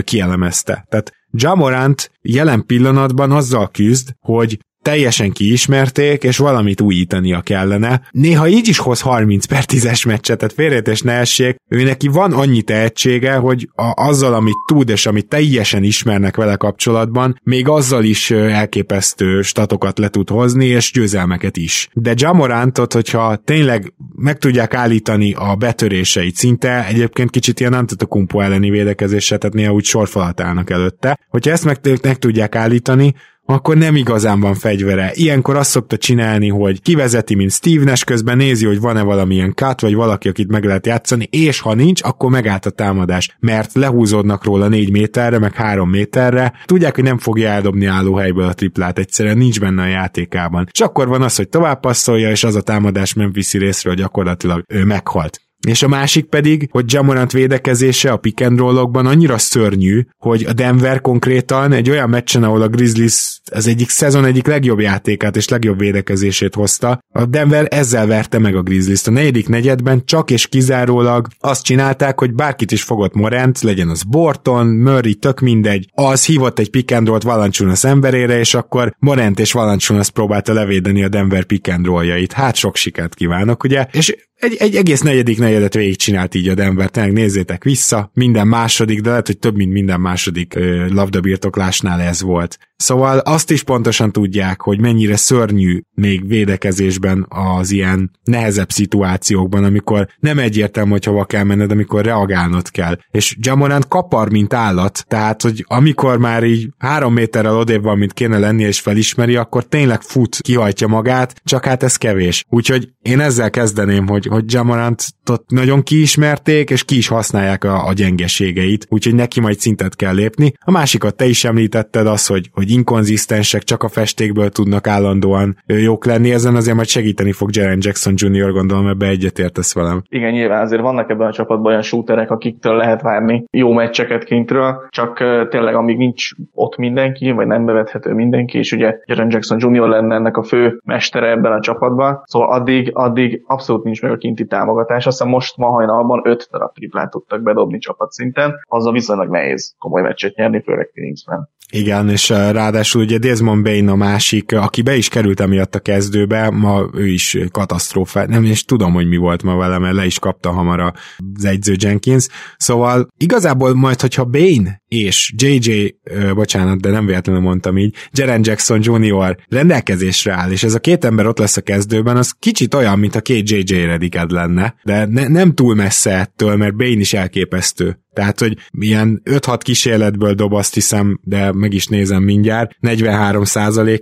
kielemezte. Tehát Jamorant jelen pillanatban azzal küzd, hogy teljesen kiismerték, és valamit újítania kellene. Néha így is hoz 30 per 10-es meccset, tehát félretés ne essék. Ő neki van annyi tehetsége, hogy a, azzal, amit tud, és amit teljesen ismernek vele kapcsolatban, még azzal is elképesztő statokat le tud hozni, és győzelmeket is. De Jamorantot, hogyha tényleg meg tudják állítani a betöréseit szinte, egyébként kicsit ilyen Antetokumpo elleni védekezése, tehát néha úgy sorfalat állnak előtte. Hogyha ezt meg, meg tudják állítani, akkor nem igazán van fegyvere. Ilyenkor azt szokta csinálni, hogy kivezeti, mint Steve Nash, közben nézi, hogy van-e valamilyen cut, vagy valaki, akit meg lehet játszani, és ha nincs, akkor megállt a támadás, mert lehúzódnak róla négy méterre, meg három méterre, tudják, hogy nem fogja eldobni állóhelyből a triplát, egyszerűen nincs benne a játékában. És akkor van az, hogy tovább passzolja, és az a támadás Memphis részről gyakorlatilag ő meghalt. És a másik pedig, hogy Jamorant védekezése a pick and roll-okban annyira szörnyű, hogy a Denver konkrétan egy olyan meccsen, ahol a Grizzlies az egyik szezon egyik legjobb játékát és legjobb védekezését hozta, a Denver ezzel verte meg a Grizzlies-t. A negyedik negyedben csak és kizárólag azt csinálták, hogy bárkit is fogott Morant, legyen az Borton, Murray, tök mindegy, az hívott egy pick and roll-t Valanciunas emberére, és akkor Morant és Valanciunas próbálta levédeni a Denver pick and roll-jait. Hát sok sikert kívánok, ugye? És egy, egy egész negyedik negyedet végigcsinált így a Denver, tényleg nézzétek vissza, minden második, de lehet, hogy több mint minden második ö, labdabirtoklásnál ez volt. Szóval azt is pontosan tudják, hogy mennyire szörnyű még védekezésben az ilyen nehezebb szituációkban, amikor nem egyértelmű, hogy hova kell menned, amikor reagálnod kell. És Jamorant kapar, mint állat, tehát, hogy amikor már így három méterrel odébb van, mint kéne lenni, és felismeri, akkor tényleg fut, kihajtja magát, csak hát ez kevés. Úgyhogy én ezzel kezdeném, hogy, hogy Jamorantot nagyon kiismerték, és ki is használják a, a gyengeségeit, úgyhogy neki majd szintet kell lépni. A másikat te is említetted az, hogy, hogy inkonzisztensek, csak a festékből tudnak állandóan jók lenni, ezen azért majd segíteni fog Jaren Jackson Jr. gondolom, ebbe egyetértesz velem. Igen, nyilván azért vannak ebben a csapatban olyan shooterek, akiktől lehet várni jó meccseket kintről, csak tényleg amíg nincs ott mindenki, vagy nem bevethető mindenki, és ugye Jaren Jackson Jr. lenne ennek a fő mestere ebben a csapatban, szóval addig, addig abszolút nincs meg a kinti támogatás. Aztán most ma hajnalban 5 darab triplát tudtak bedobni csapatszinten, azzal viszonylag nehéz komoly meccset nyerni, főleg Phoenixben. Igen, és ráadásul ugye Desmond Bain a másik, aki be is került emiatt a kezdőbe, ma ő is katasztrófa, nem is tudom, hogy mi volt ma vele, mert le is kapta hamar az egyző Jenkins. Szóval igazából majd, hogyha Bain és JJ, ö, bocsánat, de nem véletlenül mondtam így, Jaren Jackson Jr. rendelkezésre áll, és ez a két ember ott lesz a kezdőben, az kicsit olyan, mint a két JJ Rediked lenne, de ne, nem túl messze ettől, mert Bain is elképesztő. Tehát, hogy ilyen 5-6 kísérletből dob, azt hiszem, de meg is nézem mindjárt, 43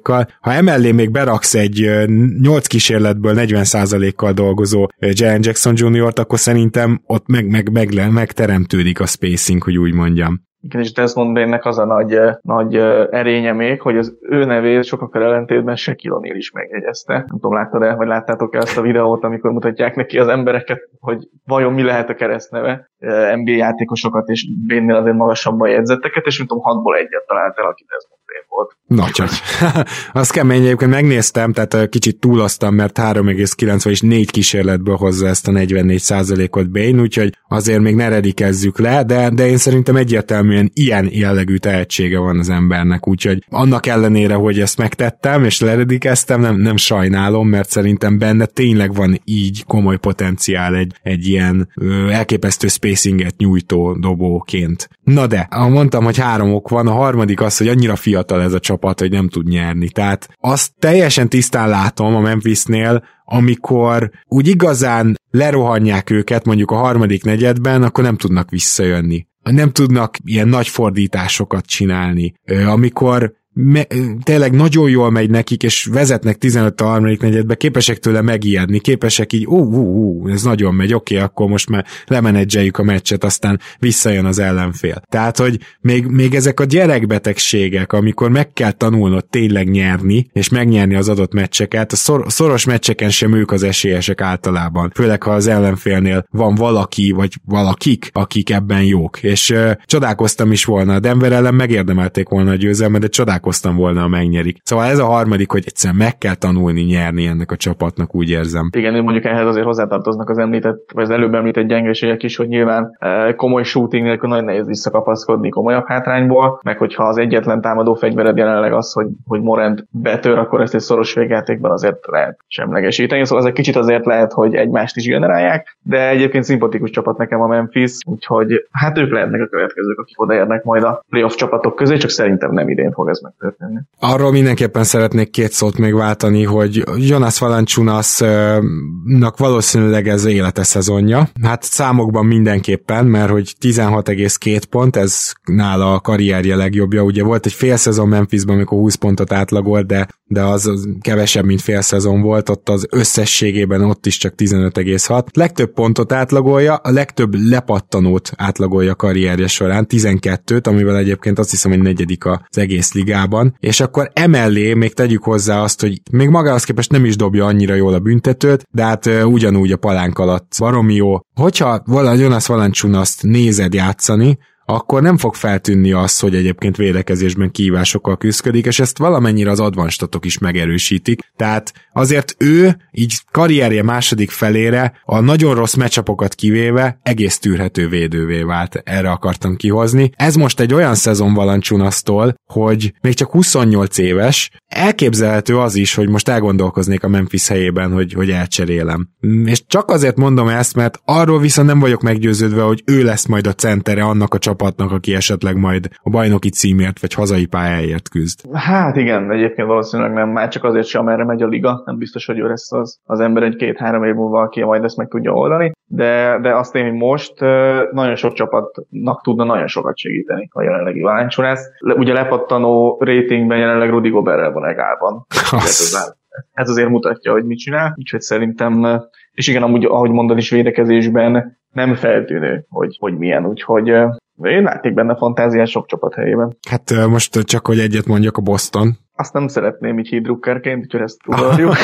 kal Ha emellé még beraksz egy 8 kísérletből 40 kal dolgozó Jaren Jackson Jr.-t, akkor szerintem ott meg, meg, meg, megteremtődik a spacing, hogy úgy mondjam. Igen, és Desmond Bain-nek az a nagy, nagy erénye még, hogy az ő nevét sokakkal ellentétben Shaquille O'Neal is megjegyezte. Nem tudom, láttad-e, vagy láttátok-e azt a videót, amikor mutatják neki az embereket, hogy vajon mi lehet a keresztneve, NBA játékosokat és Bainnél azért magasabban jegyzetteket, és mint tudom, hatból egyet talált el, aki Desmond Bain volt volt. Na csak. Az kemény, egyébként megnéztem, tehát kicsit túloztam, mert 3,9 és 4 kísérletből hozza ezt a 44% ot Bain, úgyhogy azért még ne redikezzük le, de, de én szerintem egyértelműen ilyen jellegű tehetsége van az embernek, úgyhogy annak ellenére, hogy ezt megtettem, és leredikeztem, nem, nem sajnálom, mert szerintem benne tényleg van így komoly potenciál egy, egy ilyen ö, elképesztő spacinget nyújtó dobóként. Na de, mondtam, hogy három ok van, a harmadik az, hogy annyira fiatal ez a csapat, hogy nem tud nyerni. Tehát azt teljesen tisztán látom a Memphisnél, amikor úgy igazán lerohanják őket mondjuk a harmadik negyedben, akkor nem tudnak visszajönni nem tudnak ilyen nagy fordításokat csinálni. Amikor me- tényleg nagyon jól megy nekik, és vezetnek 15 a harmadik negyedbe, képesek tőle megijedni, képesek így, ú, ú, ú, ez nagyon megy, oké, okay, akkor most már lemenedzseljük a meccset, aztán visszajön az ellenfél. Tehát, hogy még, még ezek a gyerekbetegségek, amikor meg kell tanulnod tényleg nyerni, és megnyerni az adott meccseket, a szor- szoros meccseken sem ők az esélyesek általában. Főleg, ha az ellenfélnél van valaki, vagy valakik, akik ebben jók. És uh, csodálkoztam is volna, a Denver ellen megérdemelték volna a győzelmet, de csodálkoztam csodálkoztam volna, ha megnyerik. Szóval ez a harmadik, hogy egyszerűen meg kell tanulni nyerni ennek a csapatnak, úgy érzem. Igen, mondjuk ehhez azért hozzátartoznak az említett, vagy az előbb említett gyengeségek is, hogy nyilván e, komoly shooting nélkül nagyon nehéz visszakapaszkodni komolyabb hátrányból, meg hogyha az egyetlen támadó fegyvered jelenleg az, hogy, hogy Morent betör, akkor ezt egy szoros végjátékban azért lehet semlegesíteni. Szóval ez egy kicsit azért lehet, hogy egymást is generálják, de egyébként szimpatikus csapat nekem a Memphis, úgyhogy hát ők lehetnek a következők, akik odaérnek majd a playoff csapatok közé, csak szerintem nem idén fog ez meg megtörténni. Arról mindenképpen szeretnék két szót még váltani, hogy Jonas Valanciunasnak valószínűleg ez élete szezonja. Hát számokban mindenképpen, mert hogy 16,2 pont, ez nála a karrierje legjobbja. Ugye volt egy fél szezon Memphisban, amikor 20 pontot átlagolt, de, de az, kevesebb, mint fél szezon volt, ott az összességében ott is csak 15,6. Legtöbb pontot átlagolja, a legtöbb lepattanót átlagolja karrierje során, 12-t, amivel egyébként azt hiszem, hogy negyedik az egész ligában és akkor emellé még tegyük hozzá azt, hogy még magához képest nem is dobja annyira jól a büntetőt, de hát ugyanúgy a palánk alatt baromi jó. Hogyha valami Jonas Valanciunaszt nézed játszani, akkor nem fog feltűnni az, hogy egyébként védekezésben kívásokkal küzdik, és ezt valamennyire az advanstatok is megerősítik. Tehát azért ő így karrierje második felére a nagyon rossz meccsapokat kivéve egész tűrhető védővé vált. Erre akartam kihozni. Ez most egy olyan szezon valancsunasztól, hogy még csak 28 éves, elképzelhető az is, hogy most elgondolkoznék a Memphis helyében, hogy, hogy elcserélem. És csak azért mondom ezt, mert arról viszont nem vagyok meggyőződve, hogy ő lesz majd a centere annak a csapatnak, aki esetleg majd a bajnoki címért vagy hazai pályáért küzd. Hát igen, egyébként valószínűleg nem, már csak azért sem, amerre megy a liga, nem biztos, hogy ő lesz az, az ember egy két-három év múlva, aki majd ezt meg tudja oldani, de, de azt én, hogy most nagyon sok csapatnak tudna nagyon sokat segíteni a jelenlegi Valanciunas. Ugye lepattanó ratingben jelenleg Rudy Goberrel van egálban. Ez, ez azért mutatja, hogy mit csinál, úgyhogy szerintem, és igen, amúgy, ahogy mondod is védekezésben nem feltűnő, hogy, hogy milyen, úgyhogy én láték benne fantáziás sok csapat helyében. Hát most csak, hogy egyet mondjak a Boston, azt nem szeretném így hídrukkerként, úgyhogy ezt ugorjuk.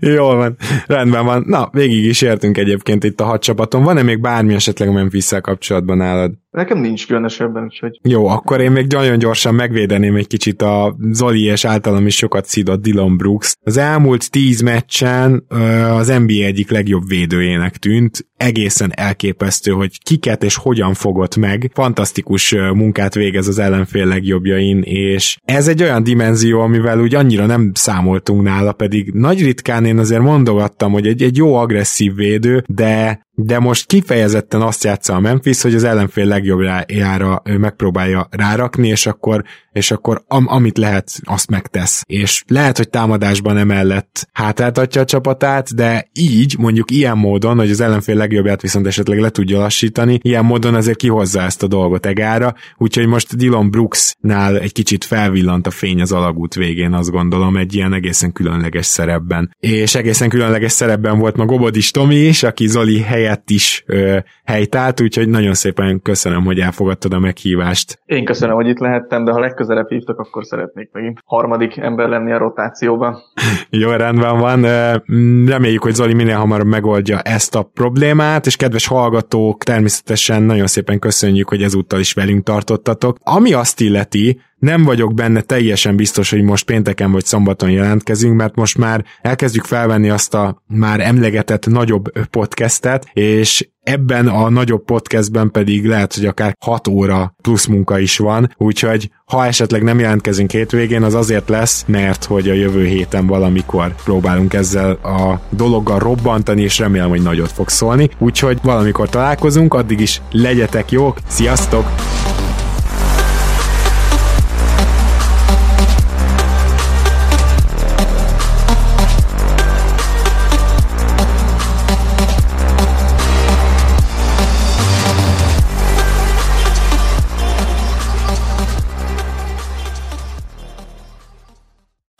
Jól van, rendben van. Na, végig is értünk egyébként itt a hat csapaton. Van-e még bármi esetleg memphis kapcsolatban nálad? Nekem nincs különösebben, úgyhogy... Jó, akkor én még nagyon gyorsan megvédeném egy kicsit a Zoli és általam is sokat szidott Dylan Brooks. Az elmúlt tíz meccsen az NBA egyik legjobb védőjének tűnt. Egészen elképesztő, hogy kiket és hogyan fogott meg. Fantasztikus munkát végez az ellenfél legjobbjain, és ez egy olyan dimenzió, amivel úgy annyira nem számoltunk nála, pedig nagy ritkán én azért mondogattam, hogy egy, egy jó agresszív védő, de de most kifejezetten azt játsza a Memphis, hogy az ellenfél legjobbjára megpróbálja rárakni, és akkor, és akkor am, amit lehet, azt megtesz. És lehet, hogy támadásban emellett hátráltatja a csapatát, de így, mondjuk ilyen módon, hogy az ellenfél legjobbját viszont esetleg le tudja lassítani, ilyen módon azért kihozza ezt a dolgot egára, úgyhogy most Dylan Brooksnál egy kicsit felvillant a fény az alagút végén, azt gondolom, egy ilyen egészen különleges szerepben. És egészen különleges szerepben volt ma Gobodis Tomi is, aki Zoli helyett helyett is ö, helytált, úgyhogy nagyon szépen köszönöm, hogy elfogadtad a meghívást. Én köszönöm, hogy itt lehettem, de ha legközelebb hívtak, akkor szeretnék megint harmadik ember lenni a rotációban. Jó, rendben van. Reméljük, hogy Zoli minél hamarabb megoldja ezt a problémát, és kedves hallgatók, természetesen nagyon szépen köszönjük, hogy ezúttal is velünk tartottatok. Ami azt illeti, nem vagyok benne teljesen biztos, hogy most pénteken vagy szombaton jelentkezünk, mert most már elkezdjük felvenni azt a már emlegetett nagyobb podcastet, és ebben a nagyobb podcastben pedig lehet, hogy akár 6 óra plusz munka is van, úgyhogy ha esetleg nem jelentkezünk hétvégén, az azért lesz, mert hogy a jövő héten valamikor próbálunk ezzel a dologgal robbantani, és remélem, hogy nagyot fog szólni. Úgyhogy valamikor találkozunk, addig is legyetek jók, sziasztok!